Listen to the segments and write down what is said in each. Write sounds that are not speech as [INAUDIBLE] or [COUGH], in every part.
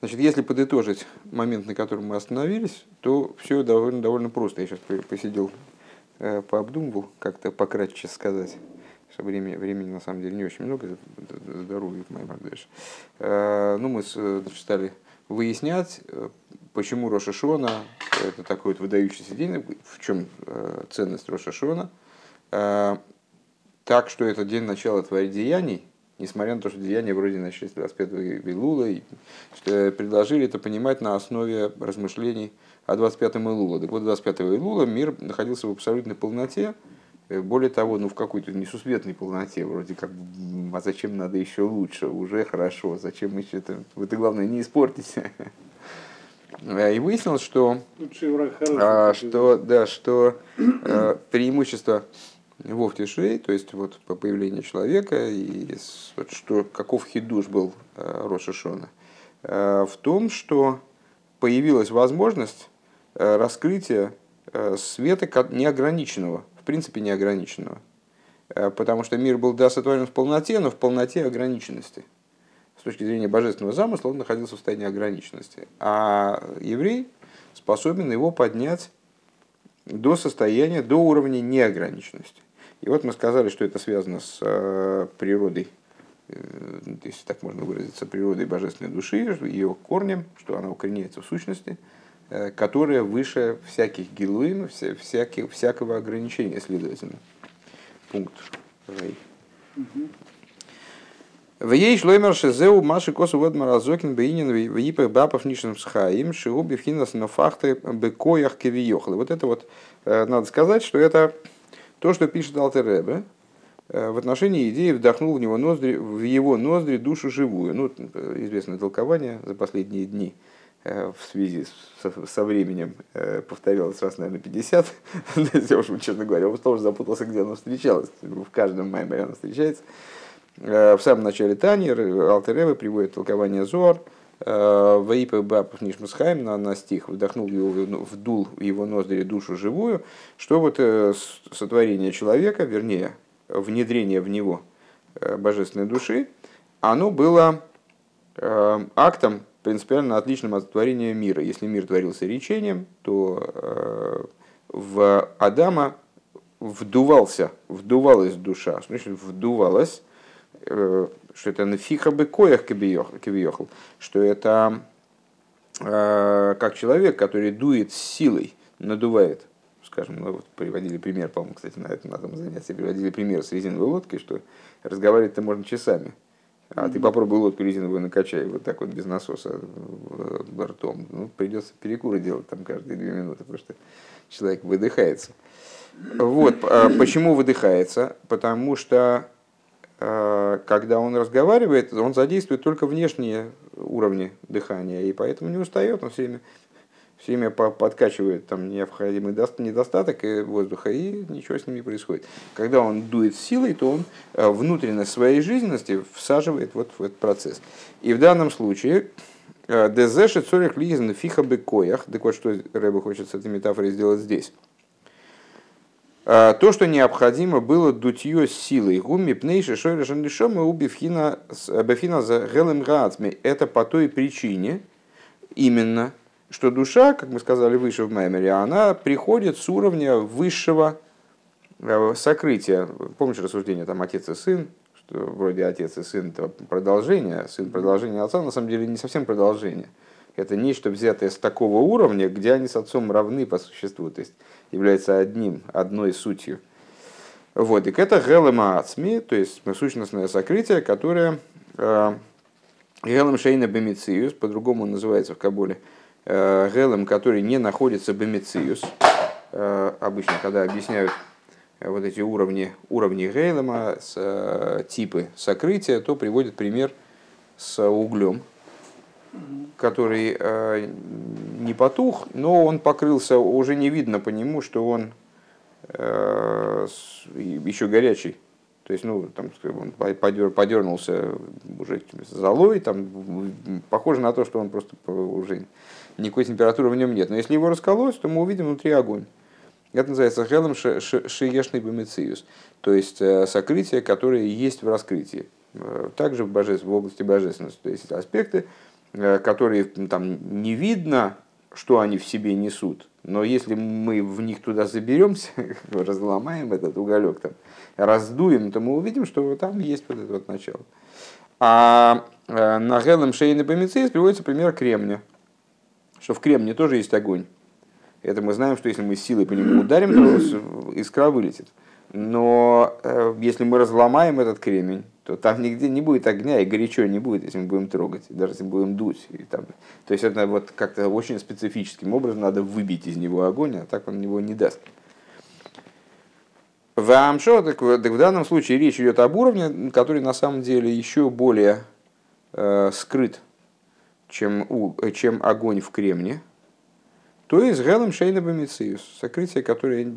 Значит, если подытожить момент, на котором мы остановились, то все довольно, довольно просто. Я сейчас посидел, э, пообдумывал, как-то пократче сказать, что времени, времени на самом деле не очень много, здоровье моей дальше. Э, ну, мы стали выяснять, э, почему Роша Шона это такой вот выдающийся день, в чем ценность Роша Шона, так что это день начала твоих деяний, несмотря на то, что деяния вроде начались 25 Вилула, и что предложили это понимать на основе размышлений о 25 Илула. Так вот, 25 Илула мир находился в абсолютной полноте, э, более того, ну в какой-то несусветной полноте, вроде как, а зачем надо еще лучше, уже хорошо, зачем еще это, это главное не испортите. И выяснилось, что, а, что, да, что э, преимущество Вов Тишей, то есть вот по появлению человека, и вот что, каков хидуш был э, Роша Шона, э, в том, что появилась возможность э, раскрытия света неограниченного, в принципе неограниченного. Потому что мир был да, сотворен в полноте, но в полноте ограниченности. С точки зрения божественного замысла он находился в состоянии ограниченности. А еврей способен его поднять до состояния, до уровня неограниченности. И вот мы сказали, что это связано с э, природой, э, если так можно выразиться, природой божественной души, ее корнем, что она укореняется в сущности, э, которая выше всяких гилуим, всяких, всякого ограничения, следовательно. Пункт. В ей шлоймер шезеу маши косу вот маразокин бейнин в ипах бапов нишным схаим шиу бифхинас на фахты бекоях кевиехлы. Вот это вот, надо сказать, что это то, что пишет Алтеребе, э, в отношении идеи вдохнул в, него ноздри, в его ноздри душу живую. Ну, известное толкование за последние дни э, в связи со, со временем э, повторялось раз, наверное, 50. Я уже, честно говоря, я тоже запутался, где оно встречалось. В каждом маймере оно встречается. В самом начале Тани Алтерева приводит толкование Зор, Ваипа Бабов Нишмасхайм на, на стих вдохнул его, вдул в его ноздри душу живую, что вот э, сотворение человека, вернее, внедрение в него э, божественной души, оно было э, актом принципиально отличным от творения мира. Если мир творился речением, то в Адама вдувался, вдувалась душа. Что значит вдувалась? Что это нафиха бы коях кибиехал, что это э, как человек, который дует силой, надувает. Скажем, мы вот приводили пример, по-моему, кстати, на этом, на этом занятии приводили пример с резиновой лодкой, что разговаривать-то можно часами. А mm-hmm. ты попробуй лодку резиновую накачай вот так вот без насоса э, ртом. Ну, придется перекуры делать там каждые две минуты, потому что человек выдыхается. Вот. А почему выдыхается? Потому что Э, когда он разговаривает, он задействует только внешние уровни дыхания, и поэтому не устает, он все время, все время подкачивает там необходимый недостаток воздуха, и ничего с ним не происходит. Когда он дует силой, то он э, внутренность своей жизненности всаживает вот в этот процесс. И в данном случае э, Дезеши цорих лизен фиха бекоях. Так вот, что Рэба хочет с этой метафорой сделать здесь. А, то, что необходимо было дутье силой. Гуми пнейши шойра шанлишома убивхина бефина за гелем раацми. Это по той причине, именно, что душа, как мы сказали выше в Маймере, она приходит с уровня высшего э, сокрытия. Помнишь рассуждение там отец и сын, что вроде отец и сын это продолжение, сын продолжение отца, на самом деле не совсем продолжение. Это нечто взятое с такого уровня, где они с отцом равны по существу. То есть является одним, одной сутью. Вот, и это гелема ацми, то есть сущностное сокрытие, которое э, гелем шейна бемициус, по-другому называется в Кабуле, э, гелем, который не находится бемициус. Э, обычно, когда объясняют вот эти уровни, уровни гейлема, с, типы сокрытия, то приводят пример с углем, который э, не потух, но он покрылся, уже не видно по нему, что он э, еще горячий. То есть, ну, там, он подер, подернулся уже золой, там, похоже на то, что он просто уже никакой температуры в нем нет. Но если его расколоть, то мы увидим внутри огонь. Это называется хелем шиешный бомициус, то есть э, сокрытие, которое есть в раскрытии. Э, также в, божеств, в области божественности. То есть аспекты, которые там не видно, что они в себе несут, но если мы в них туда заберемся, [LAUGHS] разломаем этот уголек, там, раздуем, то мы увидим, что там есть вот это вот начало. А на Гелем Шейна Бамицис приводится пример кремня, что в кремне тоже есть огонь. Это мы знаем, что если мы силой по нему ударим, то искра вылетит. Но э, если мы разломаем этот кремень, то там нигде не будет огня и горячо не будет, если мы будем трогать, даже если будем дуть. И там. То есть это вот как-то очень специфическим образом надо выбить из него огонь, а так он его не даст. В Амшо, так, так в данном случае речь идет об уровне, который на самом деле еще более э, скрыт, чем, у, чем огонь в кремне. То есть Гелем Шейна Бамициус, сокрытие, которое,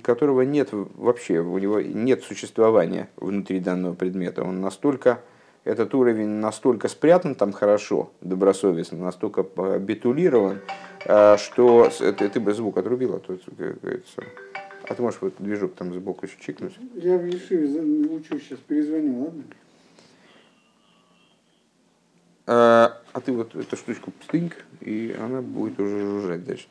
которого нет вообще, у него нет существования внутри данного предмета. Он настолько, этот уровень настолько спрятан там хорошо, добросовестно, настолько битулирован, а, что... Ты, ты бы звук отрубил, а то... А ты можешь вот движок там сбоку чикнуть? Я в Ешиве учу сейчас, перезвоню, ладно? А, а ты вот эту штучку стынь, и она будет уже жужжать дальше.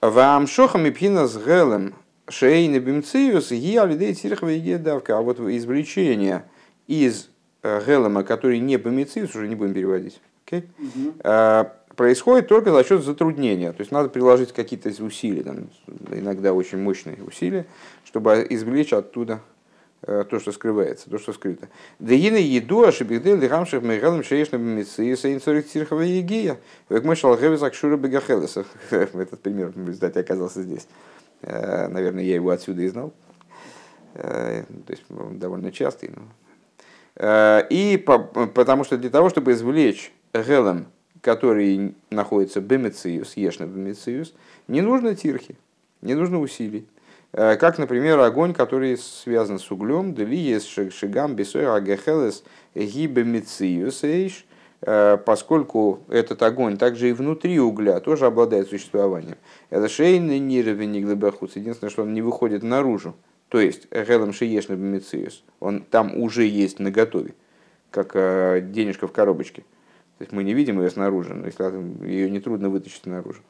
Вам шохам и пхина с гелем шейны бимциус гия людей тирхва и давка. А вот извлечение из э, гелема, который не бимциус, уже не будем переводить, okay? угу. происходит только за счет затруднения. То есть надо приложить какие-то усилия, там, иногда очень мощные усилия, чтобы извлечь оттуда то, что скрывается, то, что скрыто. Дегина еду, ашибигдель, лихамших мейгалым шеешна бимицы, сейнцорик тирхова егия. Век мой шалгевис акшура бегахелеса. [LAUGHS] Этот пример результате оказался здесь. Э, наверное, я его отсюда и знал. Э, то есть он довольно частый. Но... И по, потому что для того, чтобы извлечь гелем, который находится бемициус, ешна бемициус, не нужно тирхи, не нужно усилий. Э, как, например, огонь, который связан с углем, делиес шигам бесой агехелес э, поскольку этот огонь также и внутри угля тоже обладает существованием. Это шейный нировень. Единственное, что он не выходит наружу. То есть, гелем шиешна бемициюс. Он там уже есть на готове, как э, денежка в коробочке. То есть мы не видим ее снаружи, но если ее нетрудно вытащить наружу.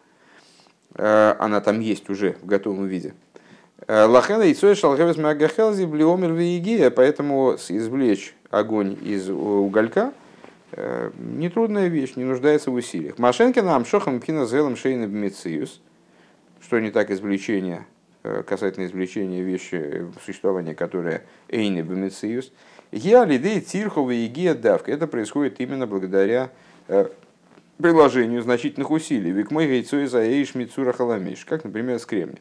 Она там есть уже в готовом виде. Э, Лахена и Цой Шалхевес Магахелзи Блиомер Виегия, поэтому извлечь огонь из уголька э, нетрудная вещь, не нуждается в усилиях. Машенкин нам шохам пина зелом шейна бмециус, что не так извлечение, э, касательно извлечения вещи, существования которое эйны бмециус. Я лидей тирхова и давка. Это происходит именно благодаря приложению значительных усилий. Век мой гейцой за эйш мицура халамиш, как, например, с кремня.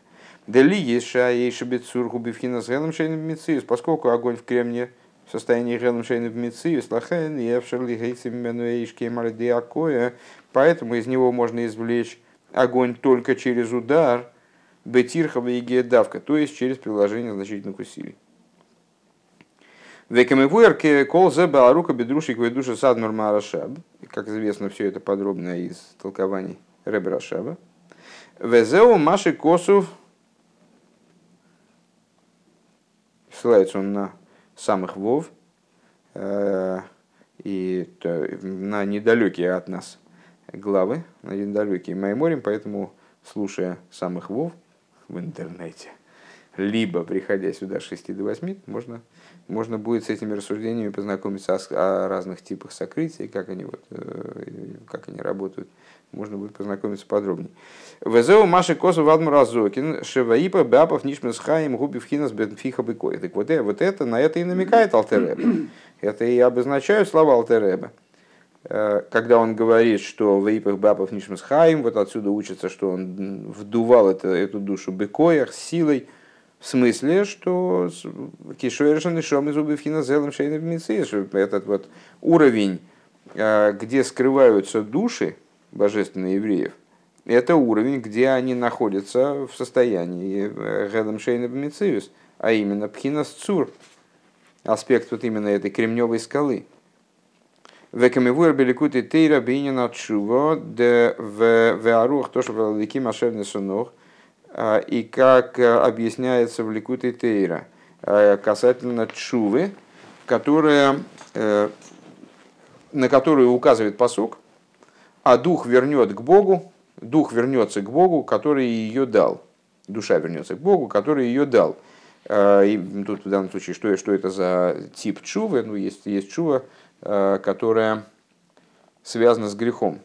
Дели есть шаейши бецур губивхина с геном шейным мициус, поскольку огонь в кремне в состоянии геном шейным мициус, лахен и эвшерли гейцем менуэйшки мардиакоя, поэтому из него можно извлечь огонь только через удар бетирхова и гедавка, то есть через приложение значительных усилий. Векамевуэр кол зе баарука бедрушик ведуша садмар марашаб. Как известно, все это подробно из толкований Ребе Рашаба. Везеу маши косов ссылается он на самых вов э, и на недалекие от нас главы, на недалекие Майморим, поэтому, слушая самых вов в интернете, либо приходя сюда с 6 до 8, можно, можно будет с этими рассуждениями познакомиться о, о разных типах сокрытий, как они, вот, э, как они работают можно будет познакомиться подробнее. Везеу Маши Косу Вадмар Азокин, Шеваипа Бапов Нишмес Хаим Губи Вхинас Бенфиха Бекой. Так вот, э, вот это, на это и намекает Алтереба. Это и обозначают слова Алтереба. Э, когда он говорит, что в Ипах Бапов Нишмес Хаим, вот отсюда учится, что он вдувал это, эту душу Бекоях силой, в смысле, что Кишуэршан и Шом из Убивхина Зелем Шейна этот вот уровень, э, где скрываются души, божественных евреев, это уровень, где они находятся в состоянии Гедам Шейна Бамициус, а именно Пхинас Цур, аспект вот именно этой кремневой скалы. Векамивуэр беликути тейра бинина чува де веарух то, что велики машерный сунох, а, и как объясняется в ликуте тейра а, касательно чувы, которая, э, на которую указывает посук, а дух вернет к Богу, дух вернется к Богу, который ее дал. Душа вернется к Богу, который ее дал. Э, и тут в данном случае, что, что это за тип чувы? Ну, есть, есть чува, э, которая связана с грехом.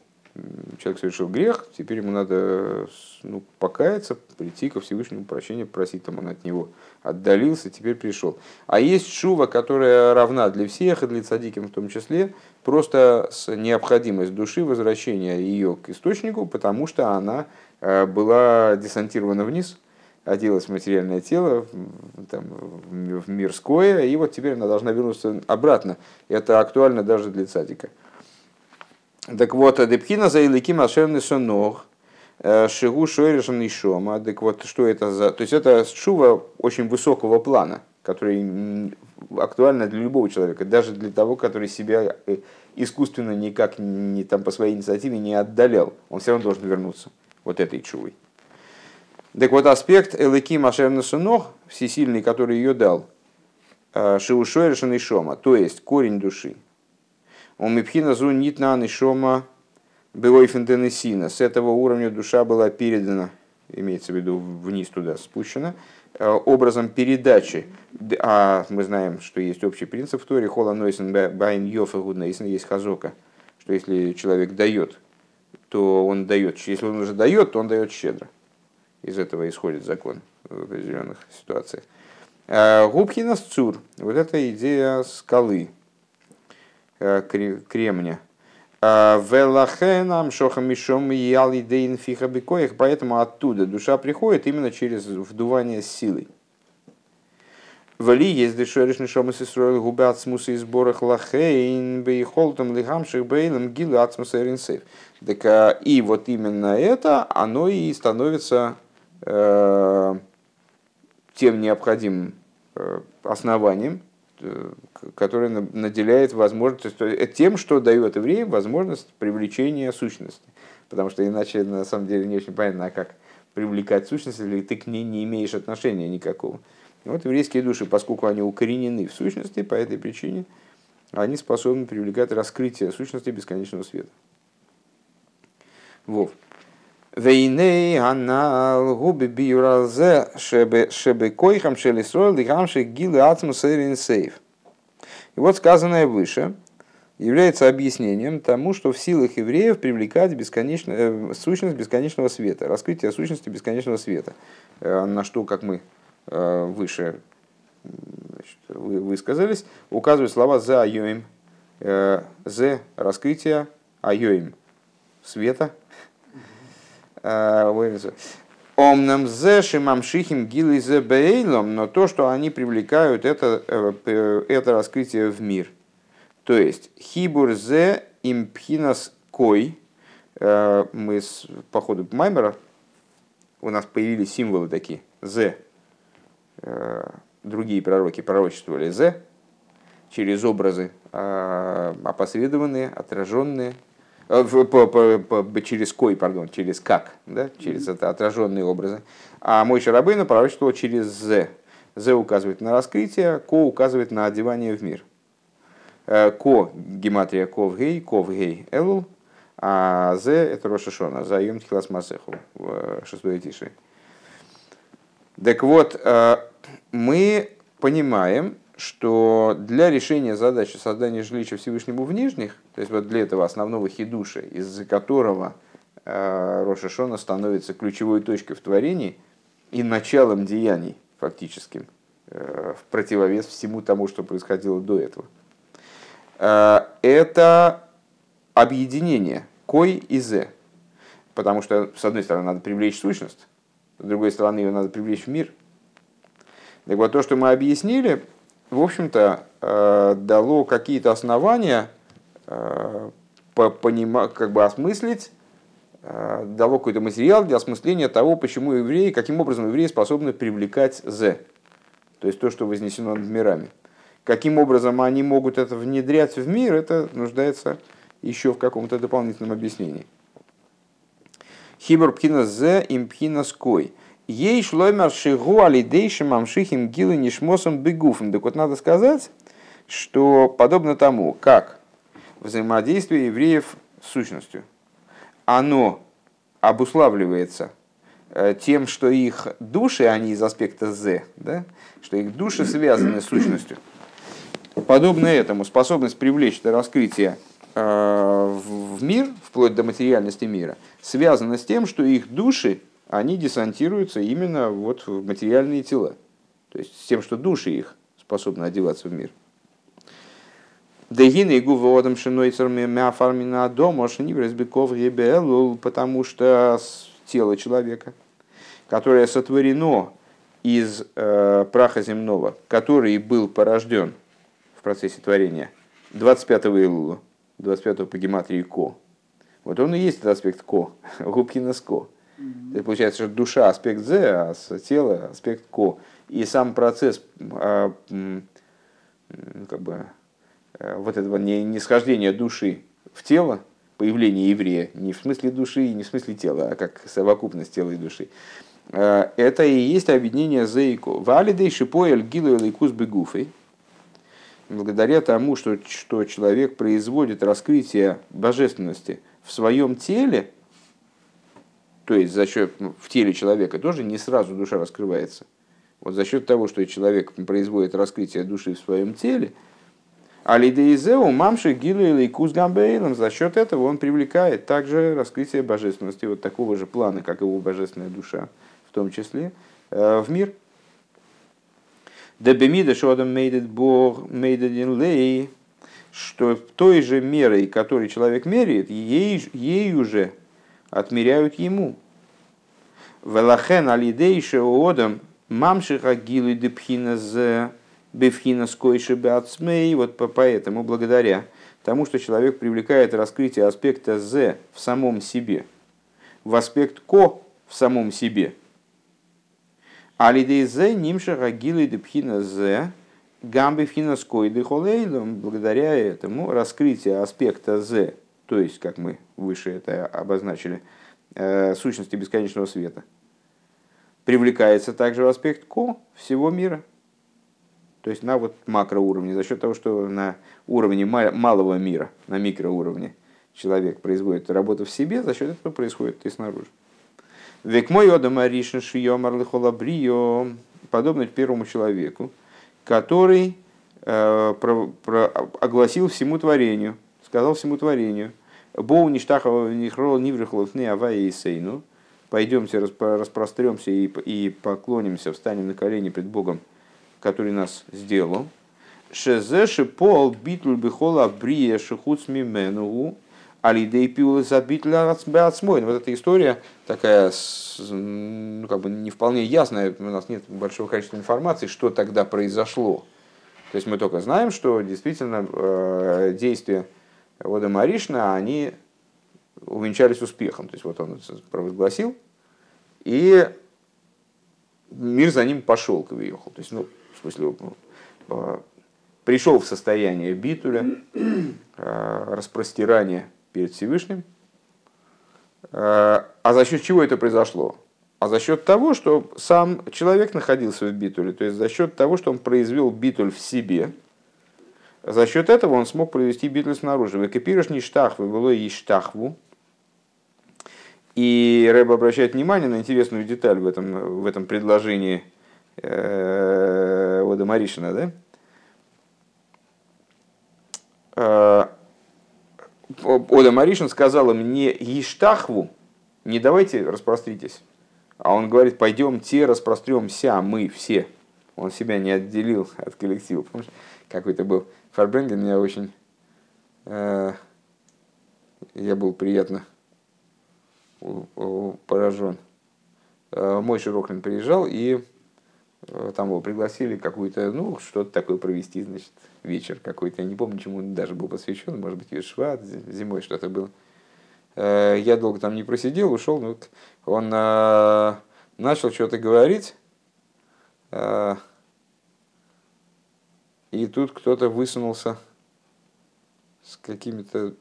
Человек совершил грех, теперь ему надо ну, покаяться, прийти ко Всевышнему прощения, просить там он от него отдалился, теперь пришел. А есть шува, которая равна для всех, и для цадиким в том числе, просто необходимость души возвращения ее к источнику, потому что она э, была десантирована вниз, оделась в материальное тело, там, в мирское, и вот теперь она должна вернуться обратно. Это актуально даже для цадика. Так вот, Депхина за Иликим Ашерный Сонох, э, Шигу Шойрешен Шома. Так вот, что это за... То есть это шува очень высокого плана, который актуально для любого человека, даже для того, который себя э, искусственно никак не, там, по своей инициативе не отдалял. Он все равно должен вернуться вот этой чувой. Так вот, аспект Элыки Ашерный Сонох, всесильный, который ее дал, э, Шигу Шойрешен Шома, то есть корень души, у Мипхина зу нитна нишома бевойфенденесина. С этого уровня душа была передана, имеется в виду вниз туда спущена, э, образом передачи. А мы знаем, что есть общий принцип в Торе, хола нойсен байн йофа гуднейсен, есть хазока, что если человек дает, то он дает, если он уже дает, то он дает щедро. Из этого исходит закон в определенных ситуациях. Э, Губхина цур, вот эта идея скалы, кремня. А, Велахенам шохам мишом ялидейн фиха бекоих, поэтому оттуда душа приходит именно через вдувание силой. Вали есть дешориш нишом из Исроил губы ацмуса и сборах лахейн бейхолтом лихамших бейлем гилы ацмуса иринсейв. Так а, и вот именно это, оно и становится э, тем необходимым э, основанием, Э, который наделяет возможность, тем, что дает евреям возможность привлечения сущности. Потому что иначе на самом деле не очень понятно, а как привлекать сущность, если ты к ней не имеешь отношения никакого. Вот еврейские души, поскольку они укоренены в сущности, по этой причине они способны привлекать раскрытие сущности бесконечного света. Вов. Вейней анал губи биюралзе шебе койхам шелисрол дигамши гилы ацму сейф. И вот сказанное выше является объяснением тому, что в силах евреев привлекать бесконечно, э, сущность бесконечного света, раскрытие сущности бесконечного света, э, на что, как мы э, выше значит, вы, высказались, указывают слова за айоим, э, за раскрытие айоим света, Омнам зе шимамшихим гилы зе бейлом, но то, что они привлекают, это, э, это раскрытие в мир. То есть хибур зе импхинас кой, э, мы с, по ходу Маймера, у нас появились символы такие, зе, другие пророки пророчествовали зе, через образы опосредованные, отраженные, Э, по, по, по, через кой, пардон, через как, да, через это отраженные образы. А мой Шарабейна пророчествовал через з. З указывает на раскрытие, ко указывает на одевание в мир. Э, ко гематрия ков гей, ков гей элул, а з это Рошашона, за Йом Тхилас Масеху, в шестой тише. Так вот, э, мы понимаем, что для решения задачи создания жилища Всевышнему в Нижних, то есть вот для этого основного хидуша, из-за которого э, Роша Шона становится ключевой точкой в творении и началом деяний фактическим, э, в противовес всему тому, что происходило до этого, э, это объединение кой и зе. Потому что, с одной стороны, надо привлечь сущность, с другой стороны, ее надо привлечь в мир. Так вот, то, что мы объяснили, в общем-то, э, дало какие-то основания э, понима, как бы осмыслить, э, дало какой-то материал для осмысления того, почему евреи, каким образом евреи способны привлекать «з», то есть то, что вознесено над мирами. Каким образом они могут это внедрять в мир, это нуждается еще в каком-то дополнительном объяснении. Хибр пхина «з» им пхина «ской». Ей шлоймер шигу алидейшим амшихим гилы нишмосом бегуфом. Так вот надо сказать, что подобно тому, как взаимодействие евреев с сущностью, оно обуславливается э, тем, что их души, они из аспекта «з», да? что их души связаны с сущностью. Подобно этому способность привлечь это раскрытие э, в мир, вплоть до материальности мира, связана с тем, что их души, они десантируются именно вот в материальные тела. То есть с тем, что души их способны одеваться в мир. Дегина и гуводом шинойцерами мяфармина дома шнибрезбеков ребелул, потому что тело человека, которое сотворено из э, праха земного, который был порожден в процессе творения 25 Илула, 25 по гематрии Ко. Вот он и есть этот аспект Ко, [LAUGHS] Губкина Ко. Mm-hmm. Это получается, что душа аспект З, а тело аспект Ко. И сам процесс а, как бы, Э, вот этого нисхождения души в тело, появление еврея, не в смысле души и не в смысле тела, а как совокупность тела и души, э, это и есть объединение зейко. Валидей шипоэль гилу лейкус бегуфой, благодаря тому, что, что человек производит раскрытие божественности в своем теле, то есть за счет ну, в теле человека тоже не сразу душа раскрывается. Вот за счет того, что человек производит раскрытие души в своем теле, Алидеизеу мамши гилу или кузгамбейлом. За счет этого он привлекает также раскрытие божественности, вот такого же плана, как его божественная душа, в том числе, э, в мир. Дебемида шодам мейдет бог мейдедин лей, что той же мерой, которой человек меряет, ей, ей уже отмеряют ему. Велахен алидейше одам мамшиха гилу депхина зе Бевхина скойши бацмей, вот поэтому, благодаря тому, что человек привлекает раскрытие аспекта «з» в самом себе, в аспект «ко» в самом себе. Алидей «з» нимша гагилы депхина «з» гамбевхина скойды холейлом, благодаря этому раскрытие аспекта «з», то есть, как мы выше это обозначили, э, сущности бесконечного света, привлекается также в аспект «ко» всего мира – то есть на вот макроуровне, за счет того, что на уровне малого мира, на микроуровне человек производит работу в себе, за счет этого происходит и снаружи. Век мой одама ришн брио, подобно первому человеку, который э, про, про, огласил всему творению, сказал всему творению, Боу ништахова нихрол ниврихлов не авая сейну, пойдемте распростремся и, и поклонимся, встанем на колени пред Богом который нас сделал. Шезеши пол битль бихола брия шихуц мимену алидей пиула забитля отсмой. Вот эта история такая, ну, как бы не вполне ясная, у нас нет большого количества информации, что тогда произошло. То есть мы только знаем, что действительно э, действия Ода Маришна, они увенчались успехом. То есть вот он провозгласил, и мир за ним пошел, к То есть, ну, смысле, э, пришел в состояние битуля, э, распростирания перед Всевышним. Э, а за счет чего это произошло? А за счет того, что сам человек находился в битуле, то есть за счет того, что он произвел битуль в себе, за счет этого он смог провести битуль снаружи. Не штахвы, было и штахву. И Рэб обращает внимание на интересную деталь в этом, в этом предложении – э, Ода Маришина, да? Э, Ода Маришин сказал им не Иштахву, не давайте распростритесь. А он говорит, пойдемте распростремся, мы все. Он себя не отделил от коллектива. Помнишь, какой-то был Фарбренген, меня очень... Э, я был приятно поражен. Э, мой Широклин приезжал и Э, там его пригласили какую-то, ну, что-то такое провести, значит, вечер какой-то. Я не помню, чему он даже был посвящен, может быть, Вишва, зимой что-то было. Э, я долго там не просидел, ушел, ну, он начал что-то говорить, и тут кто-то высунулся с какими-то,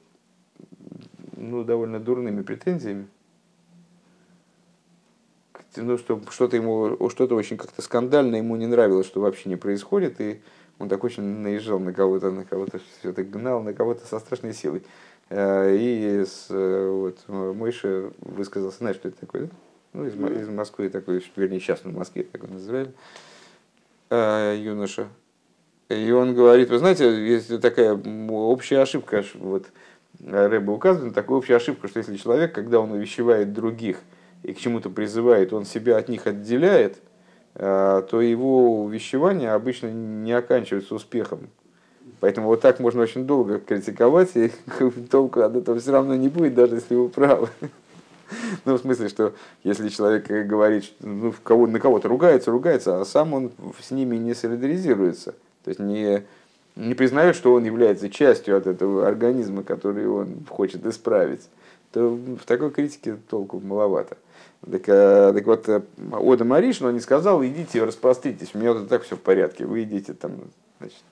ну, довольно дурными претензиями ну, что что-то ему, что-то очень как-то скандально ему не нравилось, что вообще не происходит, и он так очень наезжал на кого-то, на кого-то все это гнал, на кого-то со страшной силой. Э, и с, э, вот, Мойша высказался, знаешь, что это такое? Да? Ну, из, из Москвы такой, вернее, сейчас в Москве так он называли, юноша. И он говорит, вы знаете, есть такая общая ошибка, вот Рэба указывает на такую общую ошибку, что если человек, когда он увещевает других и к чему-то призывает, он себя от них отделяет, то его увещевание обычно не оканчивается успехом. Поэтому вот так можно очень долго критиковать, и [LAUGHS] толку от этого все равно не будет, даже если вы правы. Ну, в смысле, что если человек говорит, ну, в кого, на кого-то ругается, ругается, а сам он с ними не солидаризируется. То есть не, не признает, что он является частью от этого организма, который он хочет исправить, то в такой критике толку маловато. Так, а, так вот, э, Ода Маришин, он не сказал, идите распростритесь, у меня вот так все в порядке, вы идите там, значит,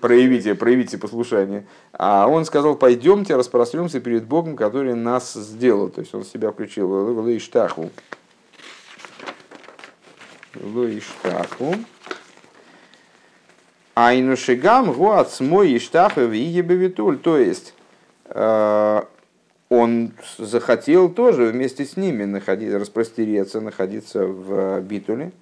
проявите, проявите послушание. А он сказал, пойдемте распростремся перед Богом, который нас сделал. То есть он себя включил в Лоиштаху. Лоиштаху. Айнушигам гуацмой иштаху вигебевитуль. То есть э, он захотел тоже вместе с ними находиться, распростереться, находиться в битуле.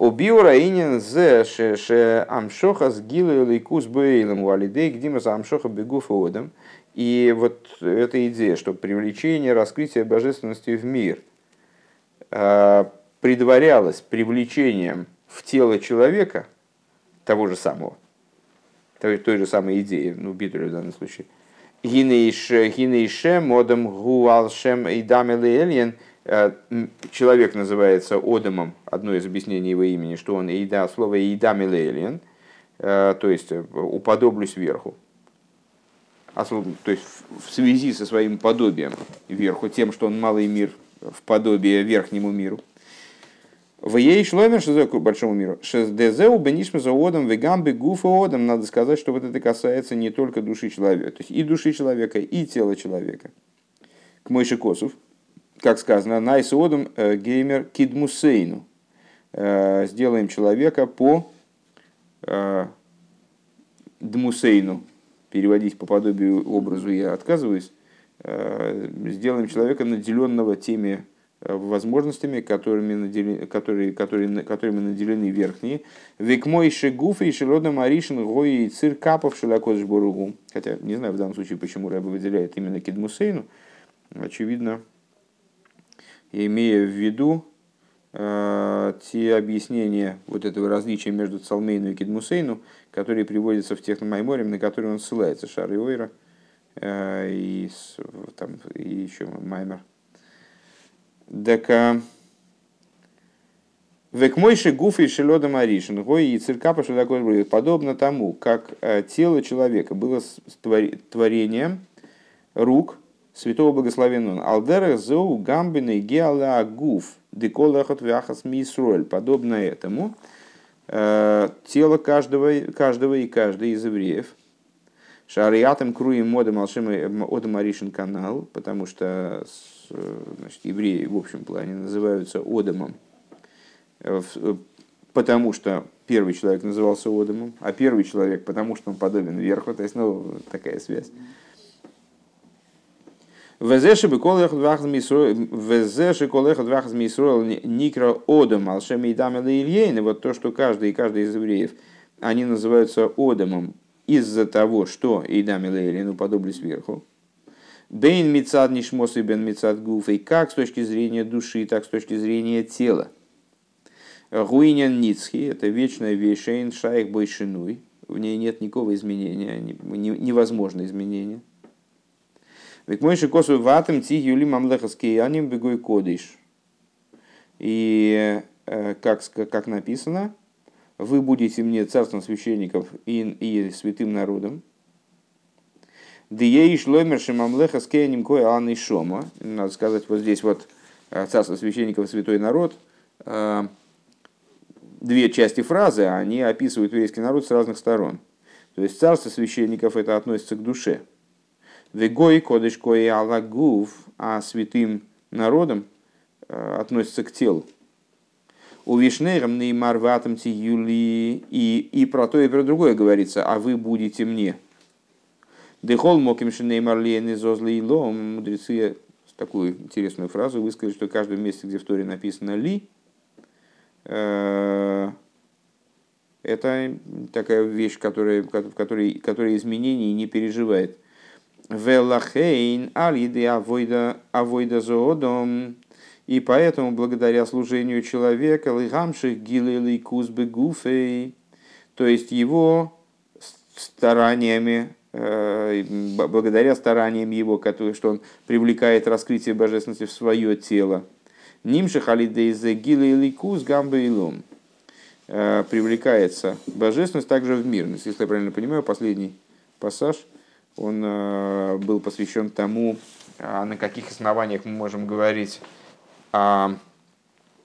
Убил Раинин зе ше амшоха с гилой лейкус бейлом валидей, где мы за амшоха бегу фодом. И вот эта идея, что привлечение, раскрытие божественности в мир э, предварялось привлечением в тело человека того же самого, той, той же самой идеи, ну, Битуля в данном случае. Гинейше модом гуалшем и дамелиэльен – человек называется Одамом, одно из объяснений его имени, что он Эйда, слово Эйда Милейлиен, э, то есть э, уподоблюсь верху. То есть в связи со своим подобием верху, тем, что он малый мир в подобие верхнему миру. В ей шломер к большому миру. Шездезеу бенишме за одом вегамбе гуфа одом. Надо сказать, что вот это касается не только души человека, то есть и души человека, и тела человека. К Мойши Косов, как сказано, Найсодом э, геймер кидмусейну. Э, сделаем человека по э, дмусейну. Переводить по подобию образу я отказываюсь. Сделаем человека наделенного теми возможностями, которыми наделены, которые, которые, которыми наделены верхние. Век мой шегуф и шелодом аришин гои цир капов шелакодж боругу. Хотя не знаю в данном случае, почему Рэба выделяет именно кидмусейну. Очевидно, имея в виду э, те объяснения вот этого различия между Цалмейну и Кедмусейну, которые приводятся в тех Майморем, на которые он ссылается, Шар и Ойра, э, и, там, и еще Маймер. Так, э, Век мойши гуфи шелода маришин, гой и циркапа такое подобно тому, как э, тело человека было творением рук святого благословенного Алдера зоу гамбины геала гуф деколахот вяхас мисроль. Подобно этому э, тело каждого, каждого и каждой из евреев. Шариатом круем модом алшем одам аришин канал, потому что значит, евреи в общем плане называются одамом, э, потому что первый человек назывался одамом, а первый человек потому что он подобен верху, то есть ну, такая связь. Везеши бы колех двах Везеши колех двах мисроил никра одам алшем и дам И вот то, что каждый и каждый из евреев, они называются одамом из-за того, что Идам Илейн уподоблись сверху. Бейн мицад нишмос и бен мицад гуфей, как с точки зрения души, так с точки зрения тела. Гуинян Ницхи – это вечная вещь, шайх бойшинуй, в ней нет никакого изменения, невозможно изменения. Ведь мой шикосу ватым ти юли мамлехаский аним бегой кодиш. И э, как, как написано, вы будете мне царством священников и, и святым народом. Диеиш ломер шимамлеха скеяним кой анны шома. Надо сказать, вот здесь вот э, царство священников и святой народ. Э, две части фразы, они описывают еврейский народ с разных сторон. То есть царство священников это относится к душе, Вегой кодыш кое алагув, а святым народом э, относится к телу. У Вишнейрам неймар ватам юли и, и про то, и про другое говорится, а вы будете мне. Дехол моким лиен зозли лом. Мудрецы такую интересную фразу высказали, что в каждом месте, где в Торе написано «ли», э, это такая вещь, которая, в которой, которая изменений не переживает. Велахейн алиды авойда авойда зоодом. И поэтому, благодаря служению человека, лигамших гилели кузбы гуфей, то есть его стараниями, э, благодаря стараниям его, что он привлекает раскрытие божественности в свое тело. Нимших алидейзе гилели куз гамбейлом э, привлекается божественность также в мирность. Если я правильно понимаю, последний пассаж, он э, был посвящен тому, а на каких основаниях мы можем говорить о,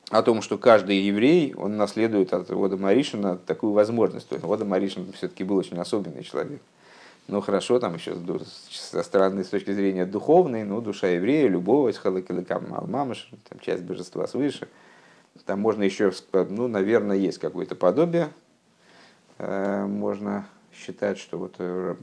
о том, что каждый еврей, он наследует от Вода Маришина такую возможность. То есть Вода Маришин все-таки был очень особенный человек. Ну хорошо, там еще со стороны, с точки зрения духовной, ну душа еврея, любовь, халакилакам алмамыш, там часть божества свыше. Там можно еще, ну, наверное, есть какое-то подобие. Э, можно считать, что вот э,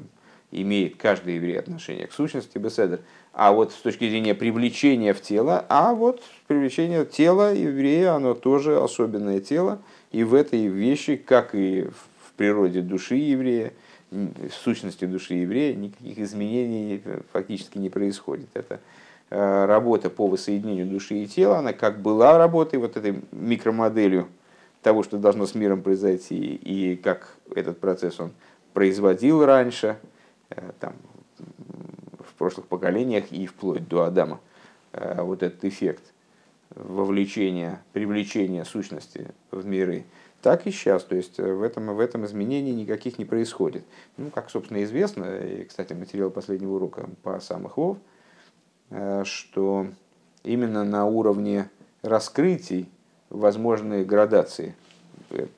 имеет каждый еврей отношение к сущности Беседер. А вот с точки зрения привлечения в тело, а вот привлечение тела еврея, оно тоже особенное тело. И в этой вещи, как и в природе души еврея, в сущности души еврея, никаких изменений фактически не происходит. Это э, работа по воссоединению души и тела, она как была работой, вот этой микромоделью того, что должно с миром произойти, и как этот процесс он производил раньше – там, в прошлых поколениях и вплоть до Адама э, вот этот эффект вовлечения, привлечения сущности в миры, так и сейчас. То есть в этом, в этом изменении никаких не происходит. Ну, как, собственно, известно, и, кстати, материал последнего урока по самых лов, э, что именно на уровне раскрытий возможны градации.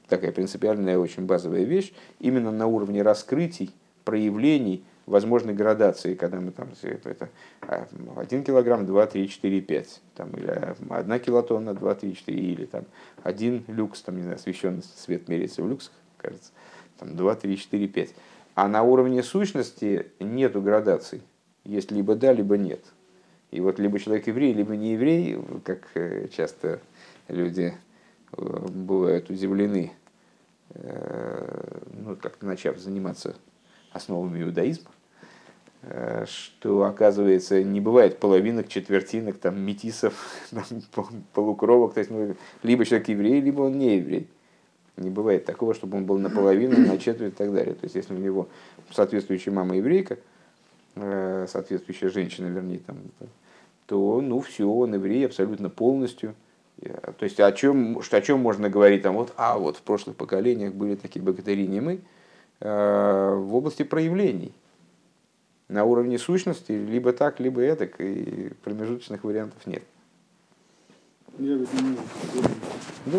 Такая принципиальная, очень базовая вещь. Именно на уровне раскрытий проявлений возможной градации, когда мы там это, 1 килограмм, 2, 3, 4, 5, там, или 1 килотонна, 2, 3, 4, или там 1 люкс, там, не знаю, освещенность, свет меряется в люксах, кажется, там 2, 3, 4, 5. А на уровне сущности нету градаций. Есть либо да, либо нет. И вот либо человек еврей, либо не еврей, как э, часто люди э, бывают удивлены, э, ну, как-то начав заниматься основами иудаизма, э, что, оказывается, не бывает половинок, четвертинок, там, метисов, [LAUGHS] там, полукровок. То есть, ну, либо человек еврей, либо он не еврей. Не бывает такого, чтобы он был наполовину, на четверть и так далее. То есть, если у него соответствующая мама еврейка, э, соответствующая женщина, вернее, там, то, ну, все, он еврей абсолютно полностью. То есть, о чем, о чем можно говорить, там, вот, а вот в прошлых поколениях были такие богатыри не мы, в области проявлений. На уровне сущности либо так, либо это, и промежуточных вариантов нет. Я ведь не Да.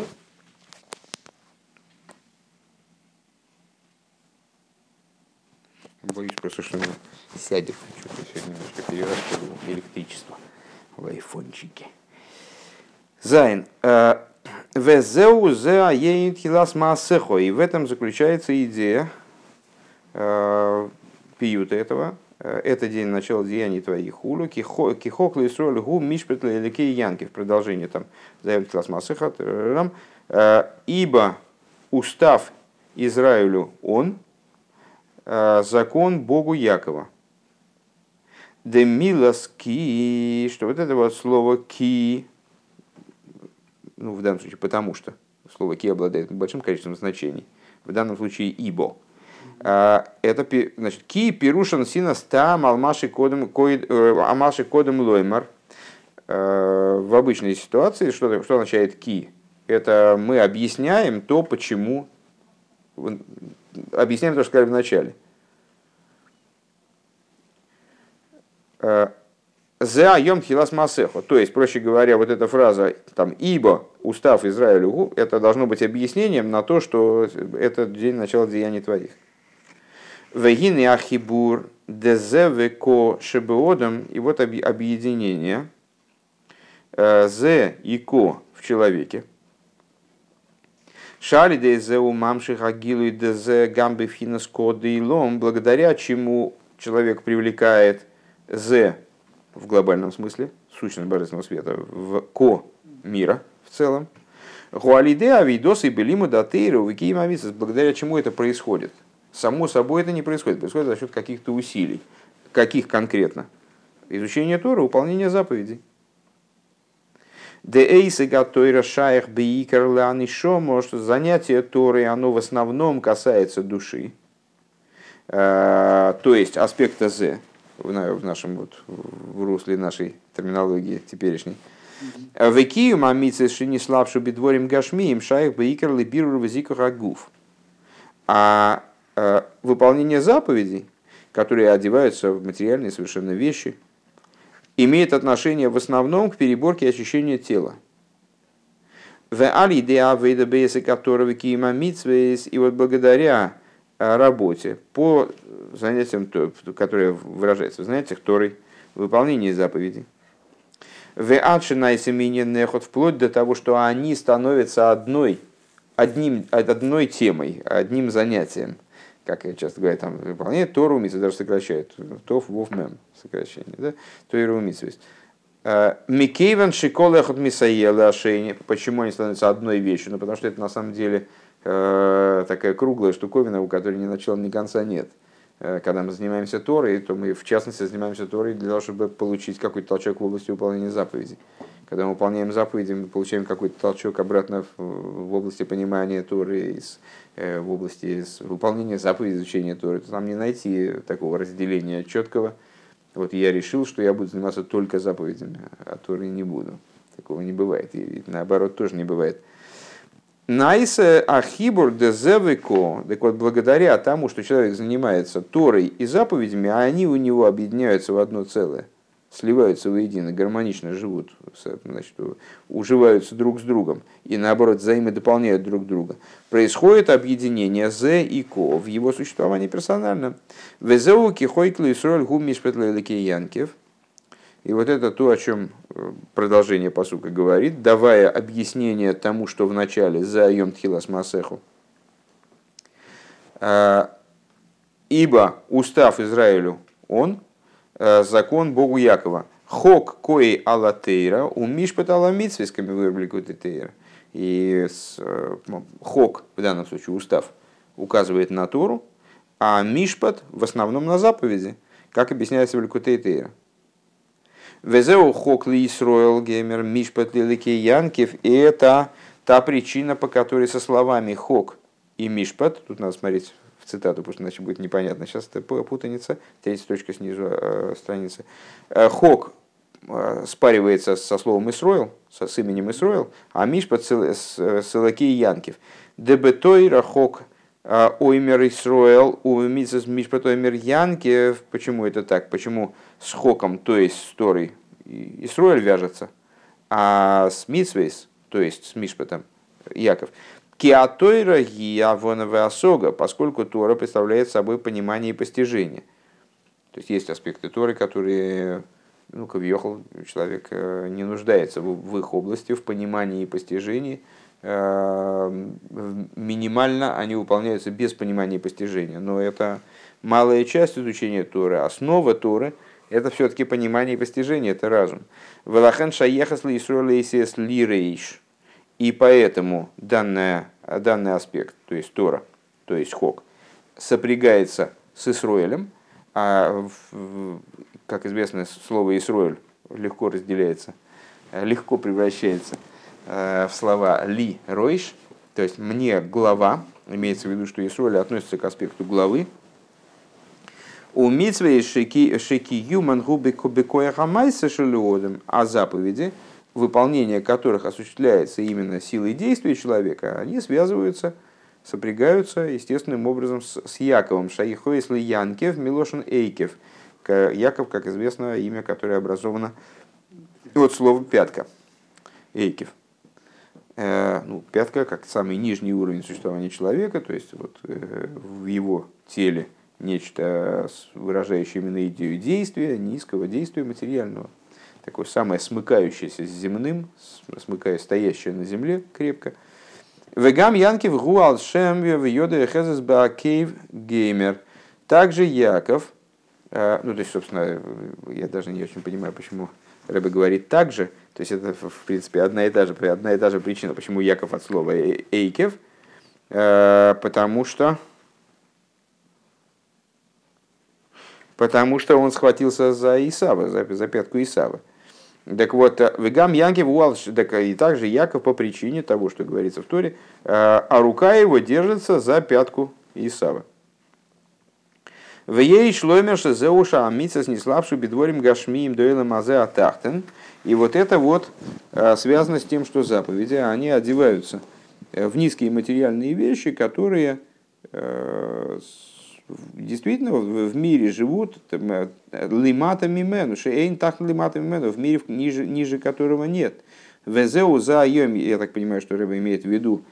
Боюсь просто, что он сядет. Что-то сегодня немножко перерасходовал электричество в айфончике. Зайн. Э, Везеу зе аеин хилас маасехо. И в этом заключается идея, Э, пиюта этого. Э, это день начала деяний твоих хулю. Кихок лисроль гу мишпет леликей янки. В продолжении там заявит класс Масыхат. Э, Ибо устав Израилю он, закон Богу Якова. Демилас ки, что вот это вот слово ки, ну в данном случае потому что слово ки обладает большим количеством значений. В данном случае ибо это значит ки пирушан синас там алмаши кодом э, алмаши кодом лоймар а, в обычной ситуации что что означает ки это мы объясняем то почему объясняем то что сказали в начале а, за йом хилас масехо. То есть, проще говоря, вот эта фраза там «ибо устав Израилю» это должно быть объяснением на то, что это день начала деяний твоих. Вегины ахибур дезевеко шебеодом, и вот объединение э, зе и ко в человеке. Шали дезе у мамших агилу дезе гамбе финас коды и благодаря чему человек привлекает з в глобальном смысле, сущность божественного света, в ко мира в целом. Гуалиде авидосы белиму датейру викиимависас, благодаря чему это происходит. Само собой это не происходит, происходит за счет каких-то усилий. Каких конкретно? Изучение Тора, выполнение заповедей. Может занятие Торы, оно в основном касается души. То есть аспекта З в нашем вот, в русле нашей терминологии теперешней. Векию мамицы шини слабшу бедворим гашмием шаях бейкар либиру вазику хагуф. А выполнение заповедей, которые одеваются в материальные совершенно вещи, имеет отношение в основном к переборке ощущения тела. И вот благодаря э, работе по занятиям, которые выражаются в занятиях Торой, выполнении заповедей. Вплоть до того, что они становятся одной, одним, одной темой, одним занятием как я часто говорю, там выполняет Тору Митсвес, даже сокращает, Тов Вов Мем, сокращение, да, Тору Митсвес. Э, Микейван Шиколехот Мисаела Ашейни. Почему они становятся одной вещью? Ну, потому что это на самом деле э, такая круглая штуковина, у которой ни начала, ни конца нет. Э, когда мы занимаемся Торой, то мы в частности занимаемся Торой для того, чтобы получить какой-то толчок в области выполнения заповедей. Когда мы выполняем заповеди, мы получаем какой-то толчок обратно в, области понимания Торы, из, в области выполнения заповедей, изучения Торы. То там не найти такого разделения четкого. Вот я решил, что я буду заниматься только заповедями, а Торы не буду. Такого не бывает. И наоборот тоже не бывает. Найсе ахибур дезевико, так вот, благодаря тому, что человек занимается Торой и заповедями, а они у него объединяются в одно целое сливаются воедино, гармонично живут, значит, уживаются друг с другом и наоборот взаимодополняют друг друга, происходит объединение З и Ко в его существовании персонально. Везеу кихойклу Исроль гумишпетлелики Янкев. И вот это то, о чем э, продолжение посука говорит, давая объяснение тому, что в начале за Йом Тхилас Масеху. А, Ибо устав Израилю он, закон Богу Якова. Хок кои алатейра, у мишпат аламитсвисками вырубликует тейра. И э, хок, в данном случае устав, указывает на Тору, а мишпат в основном на заповеди, как объясняется в Ликутей Тейра. Везеу хок ли Исроэл геймер мишпат ли Янкев, и это та причина, по которой со словами хок и мишпат, тут надо смотреть цитату, потому что иначе будет непонятно. Сейчас это путаница. Третья строчка снизу э, страницы. Э, Хок э, спаривается со словом Исроил, со, с именем Исроил, а Мишпа Силаки и Янкив. Дебетойра Хок э, Оймер Исроил, у Мицес Мишпат Оймер Янкив. Почему это так? Почему с Хоком, то есть с Торой, Исроил вяжется, а с Мицвейс, то есть с Мишпатом, Яков, Киатойра гиавоновая осога, поскольку Тора представляет собой понимание и постижение. То есть есть аспекты Торы, которые, ну, Кавьехал, человек э, не нуждается в их области, в понимании и постижении. Э, минимально они выполняются без понимания и постижения. Но это малая часть изучения Торы. Основа Торы – это все-таки понимание и постижение, это разум. Велахен шаехас ли ли рейш – и поэтому данная, данный аспект, то есть Тора, то есть Хок, сопрягается с Исроэлем, а, как известно, слово Исроэль легко разделяется, легко превращается э, в слова «ли ройш», то есть «мне глава», имеется в виду, что Исроэль относится к аспекту главы, у митсвей шеки юман губи кубикоя хамайса шелюодом, а заповеди – выполнение которых осуществляется именно силой действия человека, они связываются, сопрягаются естественным образом с, с Яковом. Шаихоисли Янкев, Милошин Эйкев. Яков, как известно, имя, которое образовано от слова пятка. Эйкев. Э, ну, пятка как самый нижний уровень существования человека, то есть вот, э, в его теле нечто, выражающее именно идею действия, низкого действия материального такое самое смыкающееся с земным, смыкая стоящее на земле крепко. Вегам Янкив Гуал Шем в Йода Хезес Баакейв Геймер. Также Яков Э, ну, то есть, собственно, я даже не очень понимаю, почему Рэбе говорит так же. То есть, это, в принципе, одна и та же, одна и та же причина, почему Яков от слова «эйкев», э, потому что потому что он схватился за Исава, за, за пятку Исава. Так вот, э, Вегам Янкев Уалш, так и также Яков по причине того, что говорится в Торе, а рука его держится за пятку Исава. В ей шломерша зеуша амица снеславшую бедворим гашмием дуэлем азе атахтен. И вот это вот э, связано с тем, что заповеди, они одеваются э, в низкие материальные вещи, которые э, действительно в мире живут лимата мимену, шейн так лимата мимену, в мире ниже, ниже которого нет. Везеу за я так понимаю, что рыба имеет в виду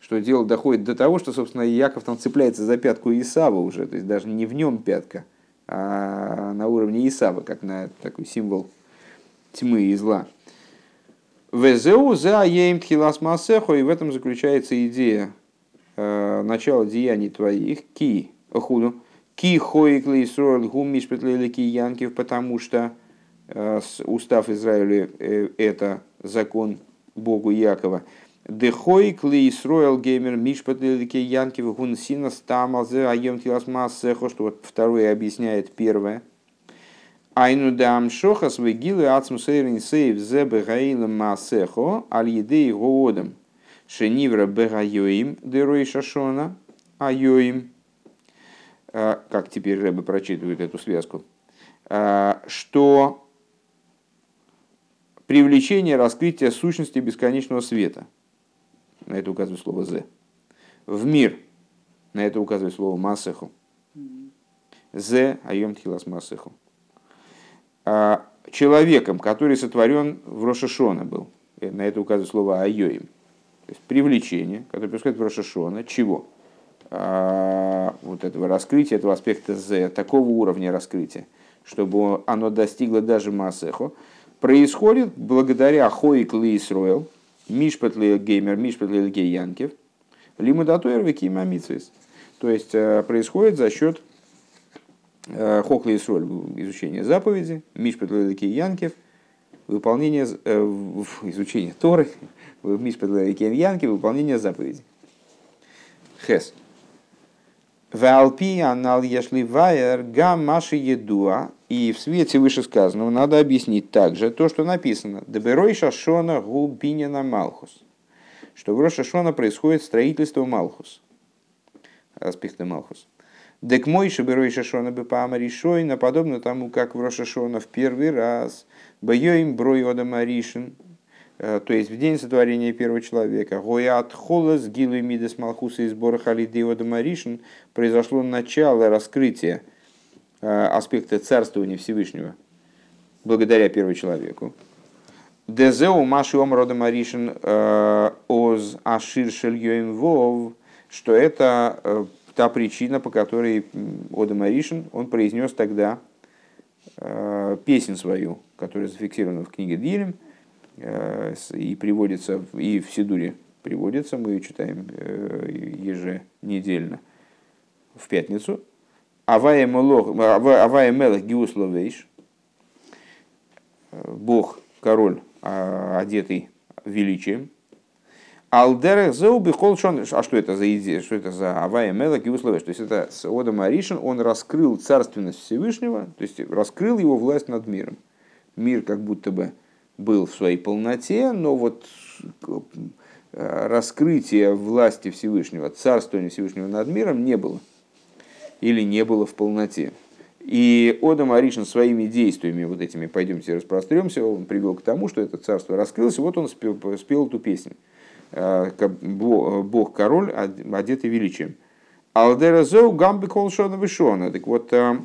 что дело доходит до того, что, собственно, Яков там цепляется за пятку Исава уже, то есть даже не в нем пятка, а на уровне Исава, как на такой символ тьмы и зла. Везеу за ейм тхилас масехо, и в этом заключается идея э, начала деяний твоих, ки, худу, ки хоикли сроил гумиш петлелики янкив, потому что э, устав Израиля э, это закон Богу Якова. Дехой кли Исроэл геймер мишпат лилике янкив гун сина стамалзе аем тилас массехо, что вот второе объясняет первое. Айну дам шохас вегилы ацму сейрин сейв зе бегаилам массехо аль едей гоодам. Шенивра бегайоим дерой шашона айоим. А, как теперь Рэбе прочитывает эту связку. А, что привлечение раскрытия сущности бесконечного света – на это указывает слово «зе». В мир, на это указывает слово «масеху». «Зе айом тхилас масеху». А человеком, который сотворен в Рошашона был, э, на это указывает слово «айоим». То есть привлечение, которое происходит в Рошашона, чего? А, вот этого раскрытия, этого аспекта «зе», такого уровня раскрытия, чтобы оно достигло даже Масеху, происходит благодаря Хоик Лисруэл, Мишпатли геймер, мишпатли гей янкев, лимудатуэр митсвис. То есть э, происходит за счет э, хохли и соль изучения заповеди, мишпатли гей янкев, выполнение э, изучения Торы, мишпатли гей янкев, выполнение заповедей. Хес. Валпи анал ешли вайер. И в свете вышесказанного надо объяснить также то, что написано. Деберой шашона губинина малхус. Что в Рошашона происходит строительство Малхус. Аспекты Малхус. Дек мой шаберой шашона бы решой, подобно тому, как в Рошашона в первый раз. Боем брой ода маришин, то есть в день сотворения первого человека, Гоят Холос Гилы Мидес Малхуса из Бора Халидеода Маришин, произошло начало раскрытия э, аспекта царствования Всевышнего благодаря первому человеку. Дезеу Маши Омрода Маришин э, Оз Ашир Шельёим Вов, что это та причина, по которой Ода Маришин, он произнес тогда песнь свою, которая зафиксирована в книге Дилем, Э, и приводится, и в Сидуре приводится, мы ее читаем э, еженедельно в пятницу. Авая Мелах Гиусловейш, э, Бог, король, а, одетый величием. Алдерах зеуби холшон. А что это за идея? Что это за Авая Мелах Гиусловейш? То есть это с Одом Аришин, он раскрыл царственность Всевышнего, то есть раскрыл его власть над миром. Мир как будто бы был в своей полноте, но вот э, раскрытие власти Всевышнего, царствования Всевышнего над миром не было. Или не было в полноте. И Одам Аришин своими действиями, вот этими «пойдемте распростремся», он привел к тому, что это царство раскрылось, и вот он спел, спел эту песню. Э, Бог-король, одетый величием. Алдера зоу гамби колшона вишона. Так вот, Э,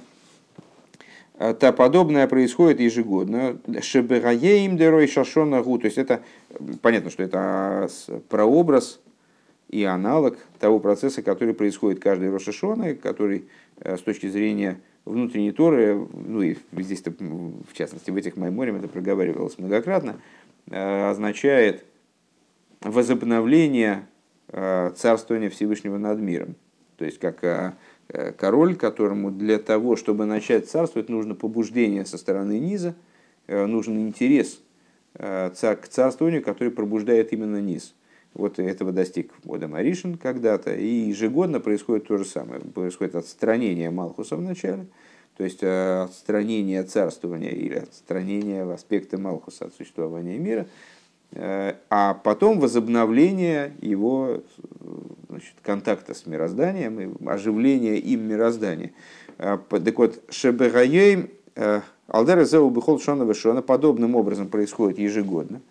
то подобное происходит ежегодно. Шебегаеим дерой шашона гу. То есть это понятно, что это прообраз и аналог того процесса, который происходит каждый Рошашона, который э, с точки зрения внутренней Торы, ну и здесь в частности в этих майморем это проговаривалось многократно, э, означает возобновление царствования Всевышнего над миром. То есть как король, которому для того, чтобы начать царствовать, нужно побуждение со стороны низа, нужен интерес к царствованию, который пробуждает именно низ. Вот этого достиг Одам Аришин когда-то, и ежегодно происходит то же самое. Происходит отстранение Малхуса в начале, то есть отстранение царствования или отстранение аспекта Малхуса от существования мира – Э, а потом возобновление его значит, контакта с мирозданием и оживление им мироздания. Э, так вот, Шебегаейм э, Алдера Зеу Бехол Шона Вешона подобным образом происходит ежегодно.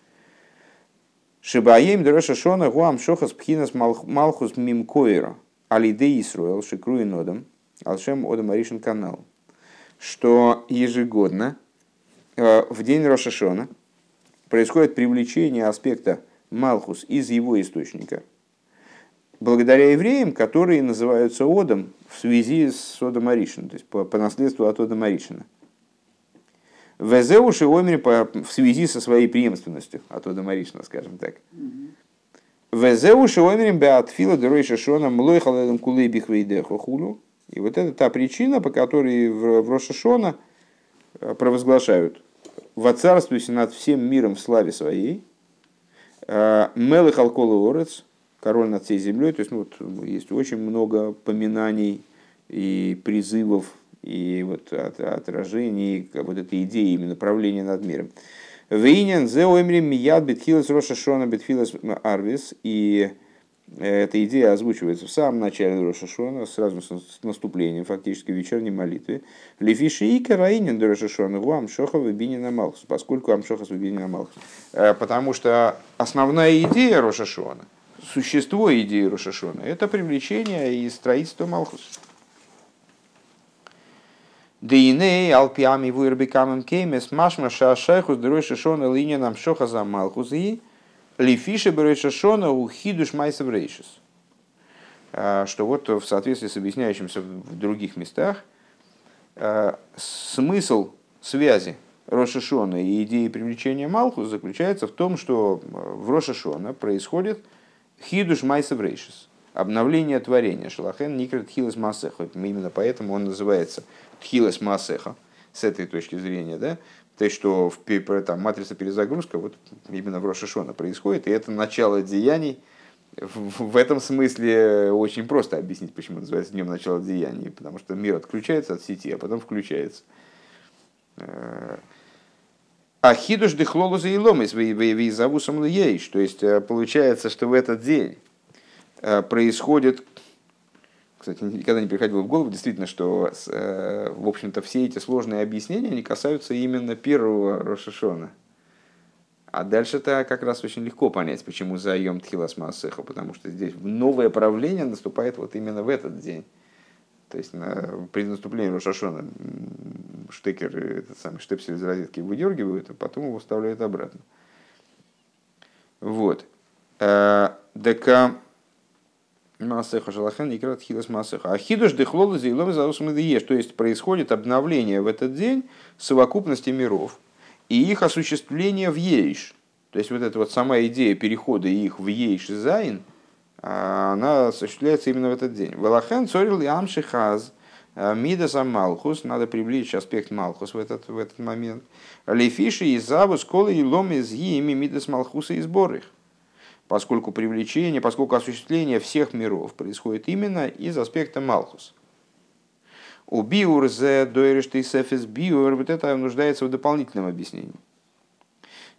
Шибаем Дреша Шона Гуам Шохас Пхинас Малхус Мимкоира Алиде Исруэл Шикруи Нодам Алшем Одам Аришин канал. Что ежегодно в день Рошашона – происходит привлечение аспекта Малхус из его источника, благодаря евреям, которые называются Одом в связи с Одом Аришином, то есть по, по наследству от Ода Аришина. Везеуши Омри в связи со своей преемственностью от Ода Аришина, скажем так. Везеуши Омри Беатфила Деройша Шона Млой Халедом Кулей Бихвейдехо Хулю. И вот это та причина, по которой в Рошашона э, провозглашают воцарствуйся над всем миром в славе своей, э, Мелых Алкола Орец, король над всей землей, то есть ну, вот, есть очень много поминаний и призывов, и вот от, отражений вот этой идеи именно правления над миром. Вейнян зе оймри мияд бетхилас роша шона бетхилас арвис, и эта идея озвучивается в самом начале Рошашона, сразу с наступлением фактически вечерней молитвы. Лефиши и караинин Рошашона, гуам шоха выбинина малхус, поскольку амшоха выбинина малхус. Э, потому что основная идея Рошашона, существо идеи Рошашона, это привлечение и строительство малхус. Дейней алпиами вырбикамем кеймес машма шашайхус дройшашона линьянам шоха за малхус и Лифиша Берешашона у Хидуш Майсов Рейшис. А, что вот в соответствии с объясняющимся в других местах, а, смысл связи Рошашона и идеи привлечения Малху заключается в том, что в Рошашона происходит Хидуш Майсов Рейшис, обновление творения. Шалахен Никрет Хилес Масеха. Именно поэтому он называется Тхилес Масеха с этой точки зрения, да, то есть, что в, там, матрица перезагрузка вот именно в Рошашона происходит, и это начало деяний. В, в этом смысле очень просто объяснить, почему называется днем начала деяний, потому что мир отключается от сети, а потом включается. Э, а хидуш дыхлолу за илом из визаву самлиейш. То есть, э, получается, что в этот день э, происходит кстати, никогда не приходило в голову, действительно, что, э, в общем-то, все эти сложные объяснения, они касаются именно первого Рошашона. А дальше-то как раз очень легко понять, почему за Йом Тхилас Масеха, потому что здесь новое правление наступает вот именно в этот день. То есть на, при наступлении Рошашона штекер, этот самый штепсель из розетки выдергивают, а потом его вставляют обратно. Вот. Э, так Масеха Шалахан и Крат Хилас Масеха. А хидуш дехлола заилом заусом ешь. То есть происходит обновление в этот день совокупности миров и их осуществление в Ейш. То есть вот эта вот сама идея перехода их в Ейш и Зайн, а, она осуществляется именно в этот день. Валахен цорил и амшихаз мидаса малхус, надо привлечь аспект малхус в этот, в этот момент. Лефиши и завус колы и лом из ими мидас малхуса и сбор их поскольку привлечение, поскольку осуществление всех миров происходит именно из аспекта Малхус. У биур зе дойрештей сефис биур, вот это нуждается в дополнительном объяснении.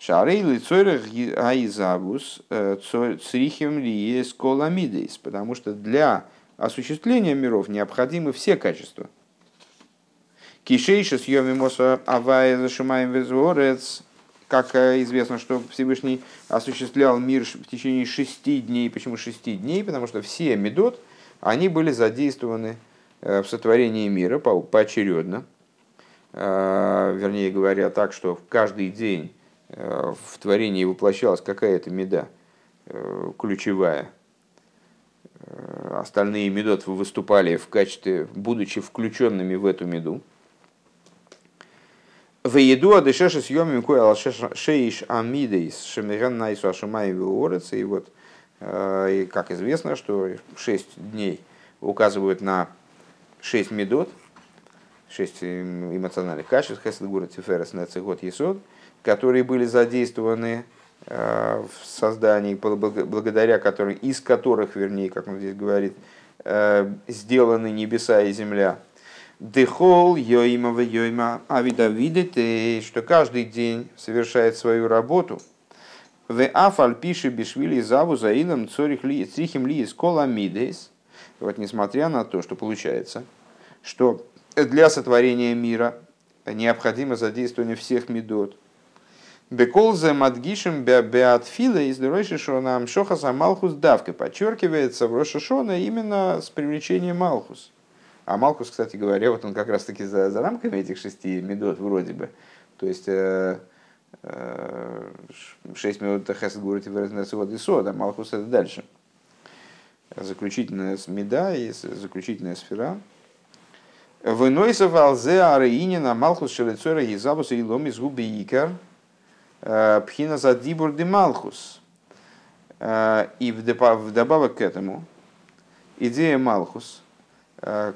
Шарей лицойрах аизабус э, црихим лиес коламидейс, потому что для осуществления миров необходимы все качества. Кишейшис йомимоса авая зашимаем везворец, как э, известно, что Всевышний осуществлял мир в течение шести дней. Почему шести дней? Потому что все медот, они были задействованы э, в сотворении мира поочередно. Э, вернее говоря, так, что в каждый день в творении воплощалась какая-то меда ключевая. Остальные медот выступали в качестве, будучи включенными в эту меду. В еду адышеша съемим кое шеиш амидейс шемирен найсу ашамай виорец. И вот, э, как известно, что шесть дней указывают на шесть медот, шесть эмоциональных качеств, Хесед Гура Тиферес Нецегот Есод, которые были задействованы э, в создании, благодаря которым, из которых, вернее, как он здесь говорит, э, сделаны небеса и земля. Дехол йоима в йоима авида видит, что каждый день совершает свою работу. В афаль пиши бишвили заву заилом цорих ли црихим ли из. Вот несмотря на то, что получается, что для сотворения мира необходимо задействование всех медот. Беколзе мадгишем беатфила из Рошишона Амшоха Малхус давкой подчеркивается в Рошишона именно с привлечением Малхус. А Малхус, кстати говоря, вот он как раз таки за, за рамками этих шести медот вроде бы. То есть э, э, шесть минут Хесед говорит выразиться вот и сода, Малхус это дальше. Заключительная меда и заключительная сфера. Вынойсов алзе ареинина Малхус шелецора езабус и лом из губи икар – Э, пхина за дибур де малхус. Э, и вдобавок к этому идея Малхус,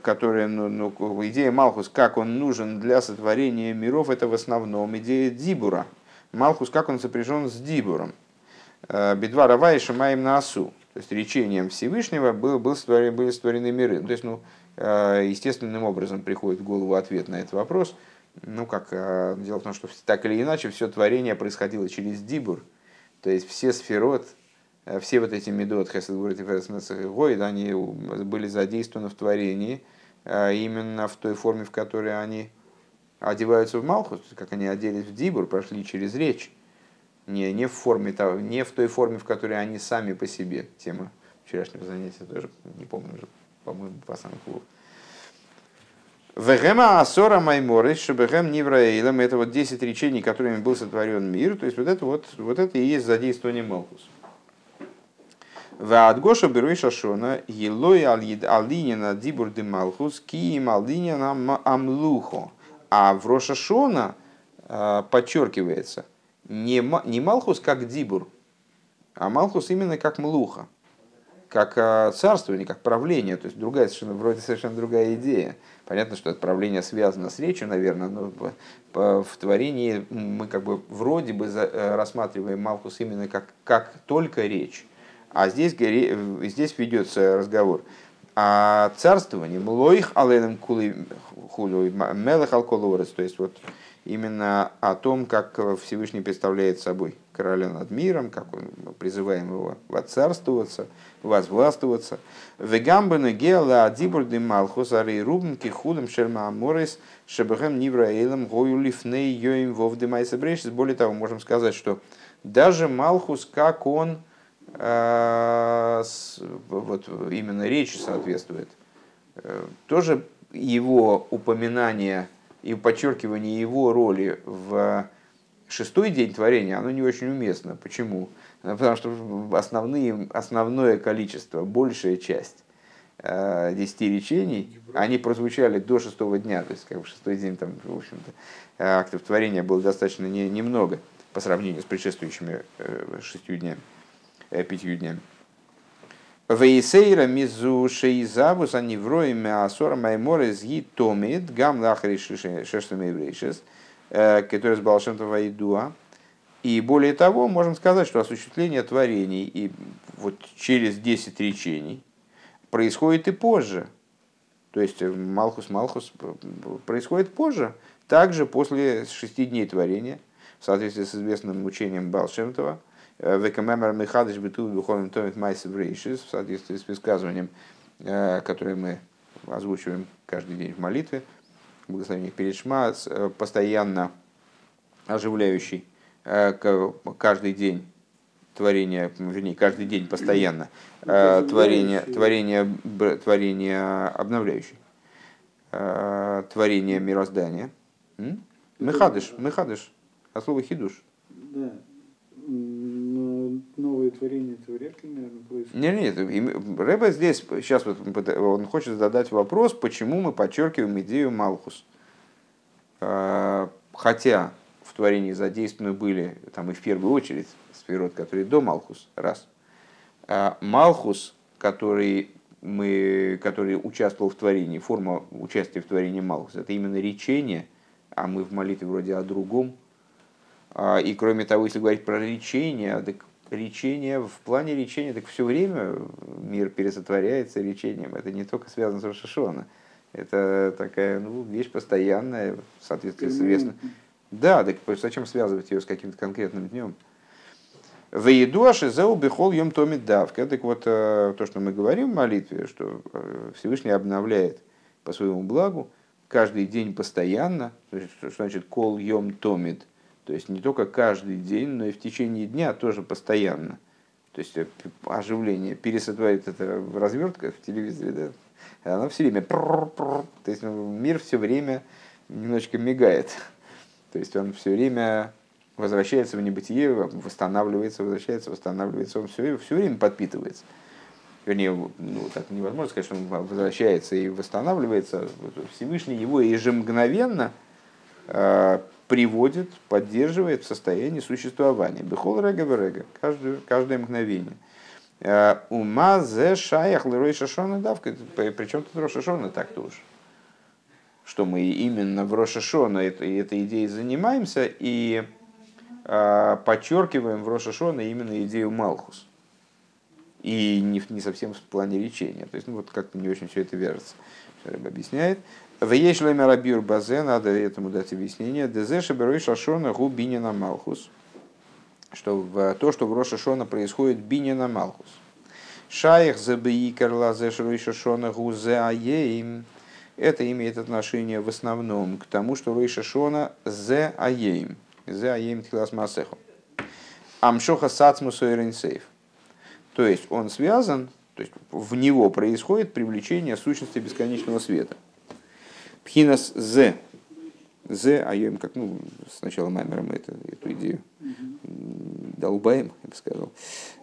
которая, ну, ну, идея Малхус, как он нужен для сотворения миров, это в основном идея Дибура. Малхус, как он сопряжен с Дибуром. Бедва Рава и Шамаем на Асу. То есть речением Всевышнего был, был створены, были створены миры. То есть, ну, естественным образом приходит в голову ответ на этот вопрос – ну как, дело в том, что так или иначе все творение происходило через Дибур, то есть все сферот, э, все вот эти медот, Хесед и они были задействованы в творении а, именно в той форме, в которой они одеваются в Малхус, как они оделись в Дибур, прошли через речь, не, не, в форме, не в той форме, в которой они сами по себе. Тема вчерашнего занятия тоже, не помню уже, по-моему, по самому клубу. Вегема асора майморис, шебехем нивраилам, это вот 10 речений, которыми был сотворен мир, то есть вот это вот, вот это и есть задействование Малхус. Ваадгоша беруй шашона, елой алинина дибур де Малхус, киим алинина амлухо. А в Рошашона а, подчеркивается не, не Малхус как дибур, а Малхус именно как млуха, как а, царствование, как правление, то есть другая совершенно, вроде совершенно другая идея. Понятно, что отправление связано с речью, наверное, но в творении мы как бы вроде бы э, рассматриваем Малхус именно как, как только речь. А здесь, здесь ведется разговор о царствовании. Млоих аленом кулы хулю мелех алколорец. То есть вот именно о том, как Всевышний представляет собой короля над миром, как он призываем его воцарствоваться, возвластвоваться. Вегамбана геала адибур де малхус ари рубнки худом шерма аморис шебахем нивраэлем гою лифней йоим вов де Более того, можем сказать, что даже малхус, как он вот именно речи соответствует, э, тоже его упоминание и подчеркивание его роли в шестой день творения, оно не очень уместно. Почему? Ну, потому что основные, основное количество, большая часть э, десяти речений, они прозвучали до шестого дня, то есть как бы шестой день там, в общем-то, актов творения было достаточно не, немного по сравнению с предшествующими э, шестью днями, э, пятью днями. Вейсейра мизу шейзавус они вроиме асора майморе зги томит гам лахри шештами еврейшес, который с Балшемтова Идуа. И более того, можем сказать, что осуществление творений и вот через 10 речений происходит и позже. То есть Малхус Малхус происходит позже, также после шести дней творения, в соответствии с известным учением Балшемтова, Векамемер Михадыш Бету Духовным Томит Майсев Рейшис, в соответствии с высказыванием, э, которое мы озвучиваем каждый день в молитве, благословение перед Шма, э, постоянно оживляющий э, каждый день творение, вернее, каждый день постоянно творение, творение, творение обновляющий, творение мироздания. Мехадыш, мехадыш, от слова хидуш. Да новые творения это вряд ли, наверное, происходит. Нет, нет, Рэба здесь, сейчас вот он хочет задать вопрос, почему мы подчеркиваем идею Малхус. А, хотя в творении задействованы были, там и в первую очередь, сферот, который до Малхус, раз. А Малхус, который мы, который участвовал в творении, форма участия в творении Малхус, это именно речение, а мы в молитве вроде о другом. А, и кроме того, если говорить про речение, так речение, в плане речения, так все время мир пересотворяется речением. Это не только связано с Рошашона. Это такая ну, вещь постоянная, в соответствии с известным. Да, так зачем связывать ее с каким-то конкретным днем? Веедуаши зеу бихол йом томит давка. Так вот, э, то, что мы говорим в молитве, что э, Всевышний обновляет по своему благу каждый день постоянно, что значит кол йом томит, то есть не только каждый день, но и в течение дня тоже постоянно. То есть э, оживление пересотворит это в развертках в телевизоре, да, она все время, то есть ну, мир все время немножечко мигает. То есть он все время возвращается в небытие, восстанавливается, возвращается, восстанавливается, он все, все время подпитывается. Вернее, ну, так невозможно сказать, что он возвращается и восстанавливается. Всевышний его ежемгновенно э, приводит, поддерживает в состоянии существования. Бехол рега рега, каждое, каждое мгновение. Э, ума зе шаях лерой шашона давка. Причем тут Рошашона так-то уж. Что мы именно в Рошашона этой, идеей занимаемся, и а, подчеркиваем в Рошашона именно идею Малхус. И не, не совсем в плане лечения. То есть, ну вот как-то не очень все это вяжется. Шараб объясняет. В Ешлеме Рабир Базе, надо этому дать объяснение. Дезеша Берой Шашона гу Бинина Малхус. Что в, то, что в Рошашона происходит Бинина Малхус. Шаях забиикер лазеш Рой Шашона гу зе аеим. Это имеет отношение в основном к тому, что Рой Шашона зе аеим за аем тхилас масеху. Амшоха сацмусу сейф. То есть он связан, то есть в него происходит привлечение сущности бесконечного света. Пхинас з. З, а я как, ну, сначала Маймера мы это, эту идею долбаем, я бы сказал.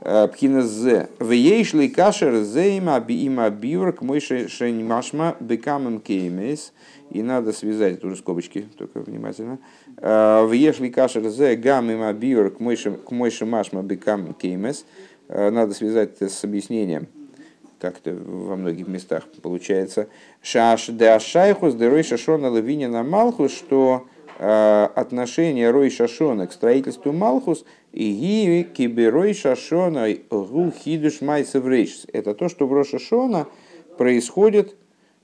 «Э, Пхинас з. Вейшли кашер зейма биима биурк мой шенимашма бекамем кеймес. И надо связать, тоже скобочки, только внимательно. Э, Въешли кашер зе гам има биор к мойши машма бекам кеймес. Э, надо связать это с объяснением, как это во многих местах получается. Шаш де ашайхус де рой шашона лавиня на малхус, что э, отношение Рой Шашона к строительству Малхус и Киберой Шашона Гу Хидуш Майсев Это то, что в Рошашона происходит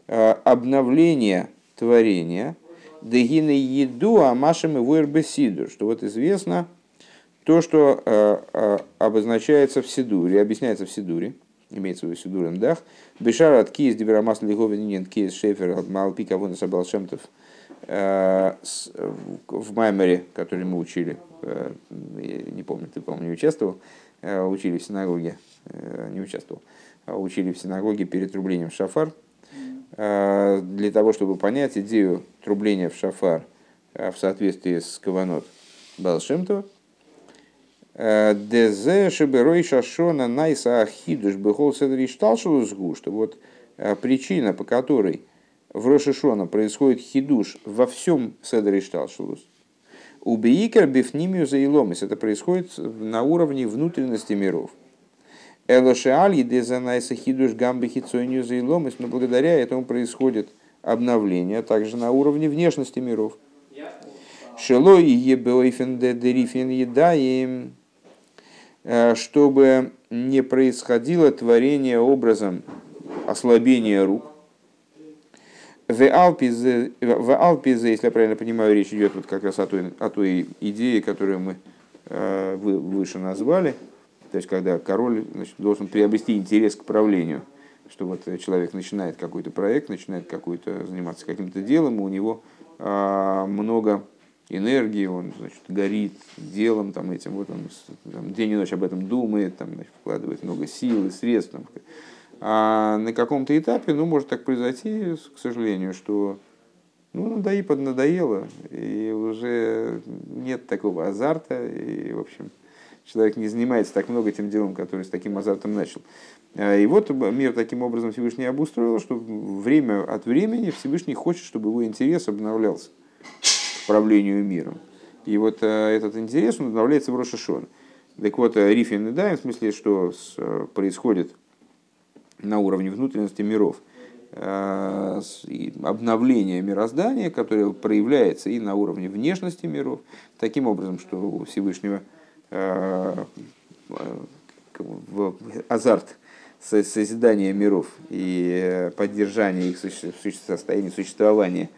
обновление творения, דהנה ידוע מה שמבואר בסידור, что вот известно то, что э, э, обозначается в Сидуре, объясняется в Сидуре, имеется в виду Сидур им דא״ח, בשער התקיעות, דיבור המתחיל, להבין ענין תקיעת שופר על פי כוונת הבעל שם טוב, э, в Маймере, который мы учили, не помню, ты, по-моему, не участвовал, учили в синагоге, не участвовал, а учили в синагоге перед рублением шафар, Э, для того, чтобы понять идею трубления в шафар э, в соответствии с Каванот Балшемтова. Э, Дезе шеберой шашона найса ахидуш бехол седри шталшилусгу, что вот причина, по которой в Рошишона происходит хидуш во всем седри шталшилус, у Бейкер бифнимию заиломис, это происходит на уровне внутренности миров. Элошеаль едезанайса хидуш гамбы хитсойню заиломис, но благодаря этому происходит обновление также на уровне внешности миров. Шело и ебеойфен дерифен едаем, э, чтобы не происходило творение образом ослабления рук. В Алпизе, если я правильно понимаю, речь идет вот как раз о той, о той идее, которую мы э, выше назвали – то есть, когда король значит, должен приобрести интерес к правлению, что вот человек начинает какой-то проект, начинает какой-то заниматься каким-то делом, и у него а, много энергии, он значит, горит делом там, этим, вот он там, день и ночь об этом думает, там, значит, вкладывает много сил и средств. Там. А на каком-то этапе ну, может так произойти, к сожалению, что ну, надои поднадоело, и уже нет такого азарта, и, в общем, человек не занимается так много тем делом, который с таким азартом начал. А, и вот мир таким образом Всевышний обустроил, что время от времени Всевышний хочет, чтобы его интерес обновлялся правлению миром. И вот а, этот интерес он обновляется в Рошашон. Так вот, а, Рифин Дайм, в смысле, что происходит на уровне внутренности миров, э, обновление мироздания, которое проявляется и на уровне внешности миров, таким образом, что у Всевышнего э, азарт созидания миров и поддержания их состояния существования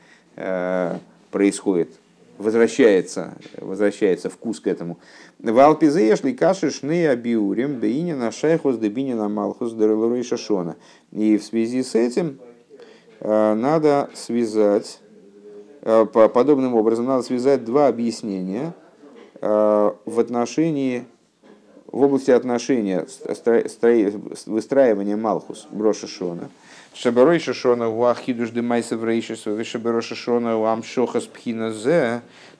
происходит возвращается, возвращается вкус к этому. Валпизееш ли каши шны абиурим бейнина шайхус дебинина малхус дерелурей шашона. И в связи с этим э, надо связать, э, подобным образом надо связать два объяснения э, в отношении в области отношения выстраивания Малхус Броша Шона – Шаберой Шишона у Ахидуш де Майсов Рейшису, Вишаберой Шишона у Амшохас Пхина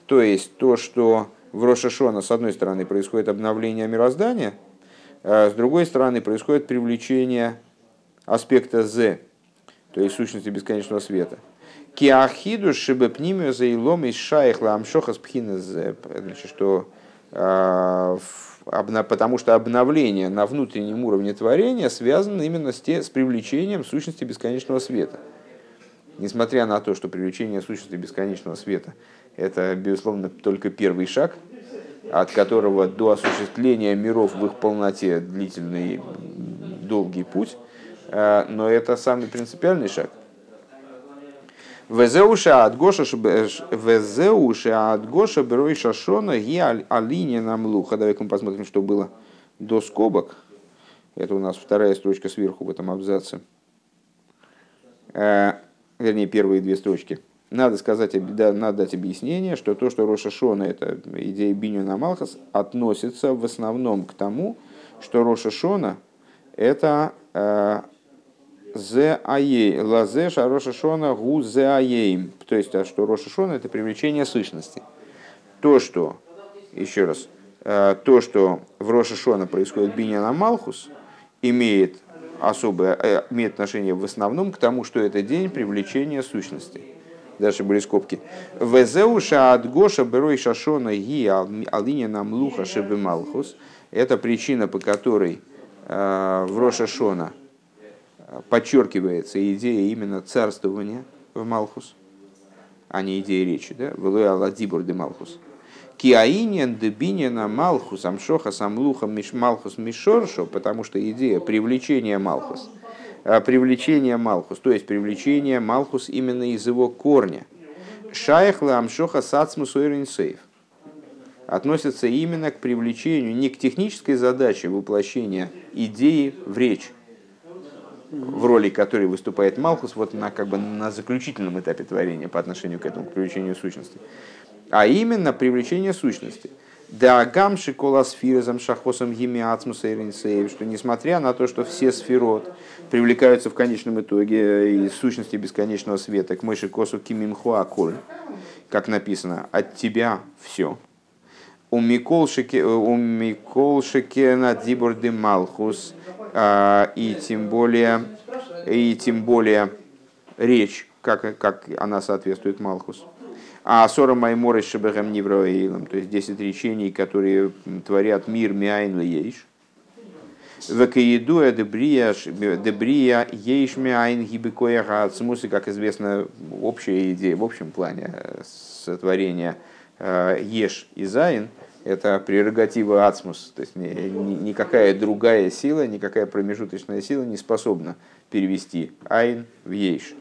то есть то, что в Рошашона, с одной стороны, происходит обновление мироздания, а с другой стороны, происходит привлечение аспекта З, то есть сущности бесконечного света. Киахиду шибепнимию за илом из шайхла амшохас пхина З, значит, что потому что обновление на внутреннем уровне творения связано именно с, те, с привлечением сущности бесконечного света. Несмотря на то, что привлечение сущности бесконечного света – это, безусловно, только первый шаг, от которого до осуществления миров в их полноте длительный, долгий путь, э, но это самый принципиальный шаг – Везеуша от Гоша Везеуша от Гоша Берой Шашона ги алиния нам луха. Давай-ка мы посмотрим, что было до скобок. Это у нас вторая строчка сверху в этом абзаце. Э, вернее, первые две строчки. Надо сказать, да, надо дать объяснение, что то, что Роша Шона, это идея Биню Малхас, относится в основном к тому, что Роша Шона это э, Зе аей, лазе шароша шона гу зе аей. То есть, а что роша шона это привлечение сущности. То, что, еще раз, э, то, что в роша шона происходит биньяна малхус, имеет особое, э, имеет отношение в основном к тому, что это день привлечения сущности. Дальше были скобки. Везеуша от Гоша Берой Шашона Ги Алиня Намлуха Шебе Малхус. Это причина, по которой э, в Роша Шона подчеркивается идея именно царствования в Малхус, а не идея речи, да, в Алладибур де Малхус. Киаинен дебинена Малхус Амшоха Самлуха Миш Малхус Мишоршо, потому что идея привлечения Малхус, а, привлечение Малхус, то есть привлечение Малхус именно из его корня. Шайхла Амшоха Сацмус Сейф относится именно к привлечению, не к технической задаче воплощения идеи в речь, в роли которой выступает Малхус, вот на, как бы, на заключительном этапе творения по отношению к этому, к привлечению сущности. А именно привлечение сущности. Да гамши коласфирзам шахосом гимиацмуса что несмотря на то, что все сферот привлекаются в конечном итоге из сущности бесконечного света к мыши косу кимимхуа коль, как написано, от тебя все. У Миколшике на Диборды Малхус – и тем более, и тем более речь, как, как она соответствует Малхус. А Сора Майморы Шебехем Невроэйлом, то есть 10 речений, которые творят мир מאין יש. וכידוע דבריאה דבריאה יש מאין היא בכוח העצמות, как известно, общая идея, в общем плане э, сотворения э, יש מאין – это прерогатива עצמות, то есть никакая другая сила, никакая промежуточная сила не способна перевести אין в יש.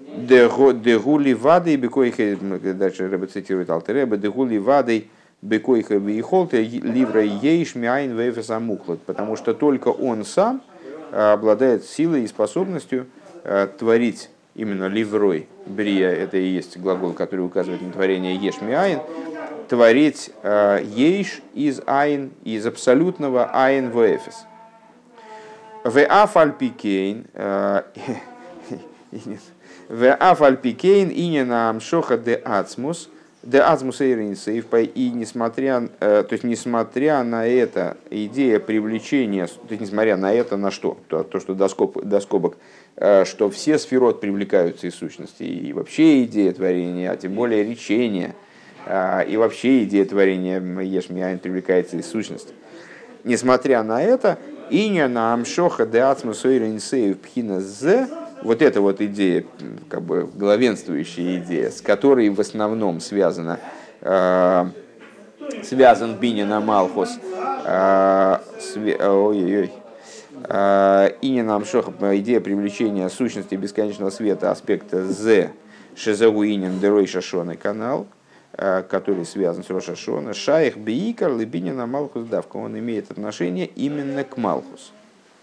דהוא לבדו בכוחו, дальше Рэбе цитирует Алтер Ребе, דהוא לבדו בכוחו ויכולתו לברוא יש מאין ואפס המוחלט, потому что только он сам обладает силой и способностью э, творить именно ливрой. Брия – это и есть глагол, который указывает на творение יש מאין, творить э, יש из אין, из абсолютного אין ואפס. ואף על פי כן, э, [LAUGHS] в אף על פי כן ההמשכה דעצמות, דעצמות и несмотря, э, то есть несмотря на это идея привлечения, то есть несмотря на это на что, то, то что до, скоб, до скобок, что все ספירות привлекаются из сущности, и вообще идея творения, а тем более речения – и вообще идея творения יש מאין привлекается из сущности. Несмотря на это, Иня на амшоха де ацма сойренсею пхина з, вот эта вот идея, как бы главенствующая идея, с которой в основном связана, связан Бинина Малхус, э, све, ой-ой-ой, э, Иня на амшоха, идея привлечения сущности бесконечного света, аспекта з, шезагу инин дерой шашоны канал, который связан с Рошашона, Шаих Биикар Лебинина Малхус Давка. Он имеет отношение именно к Малхусу.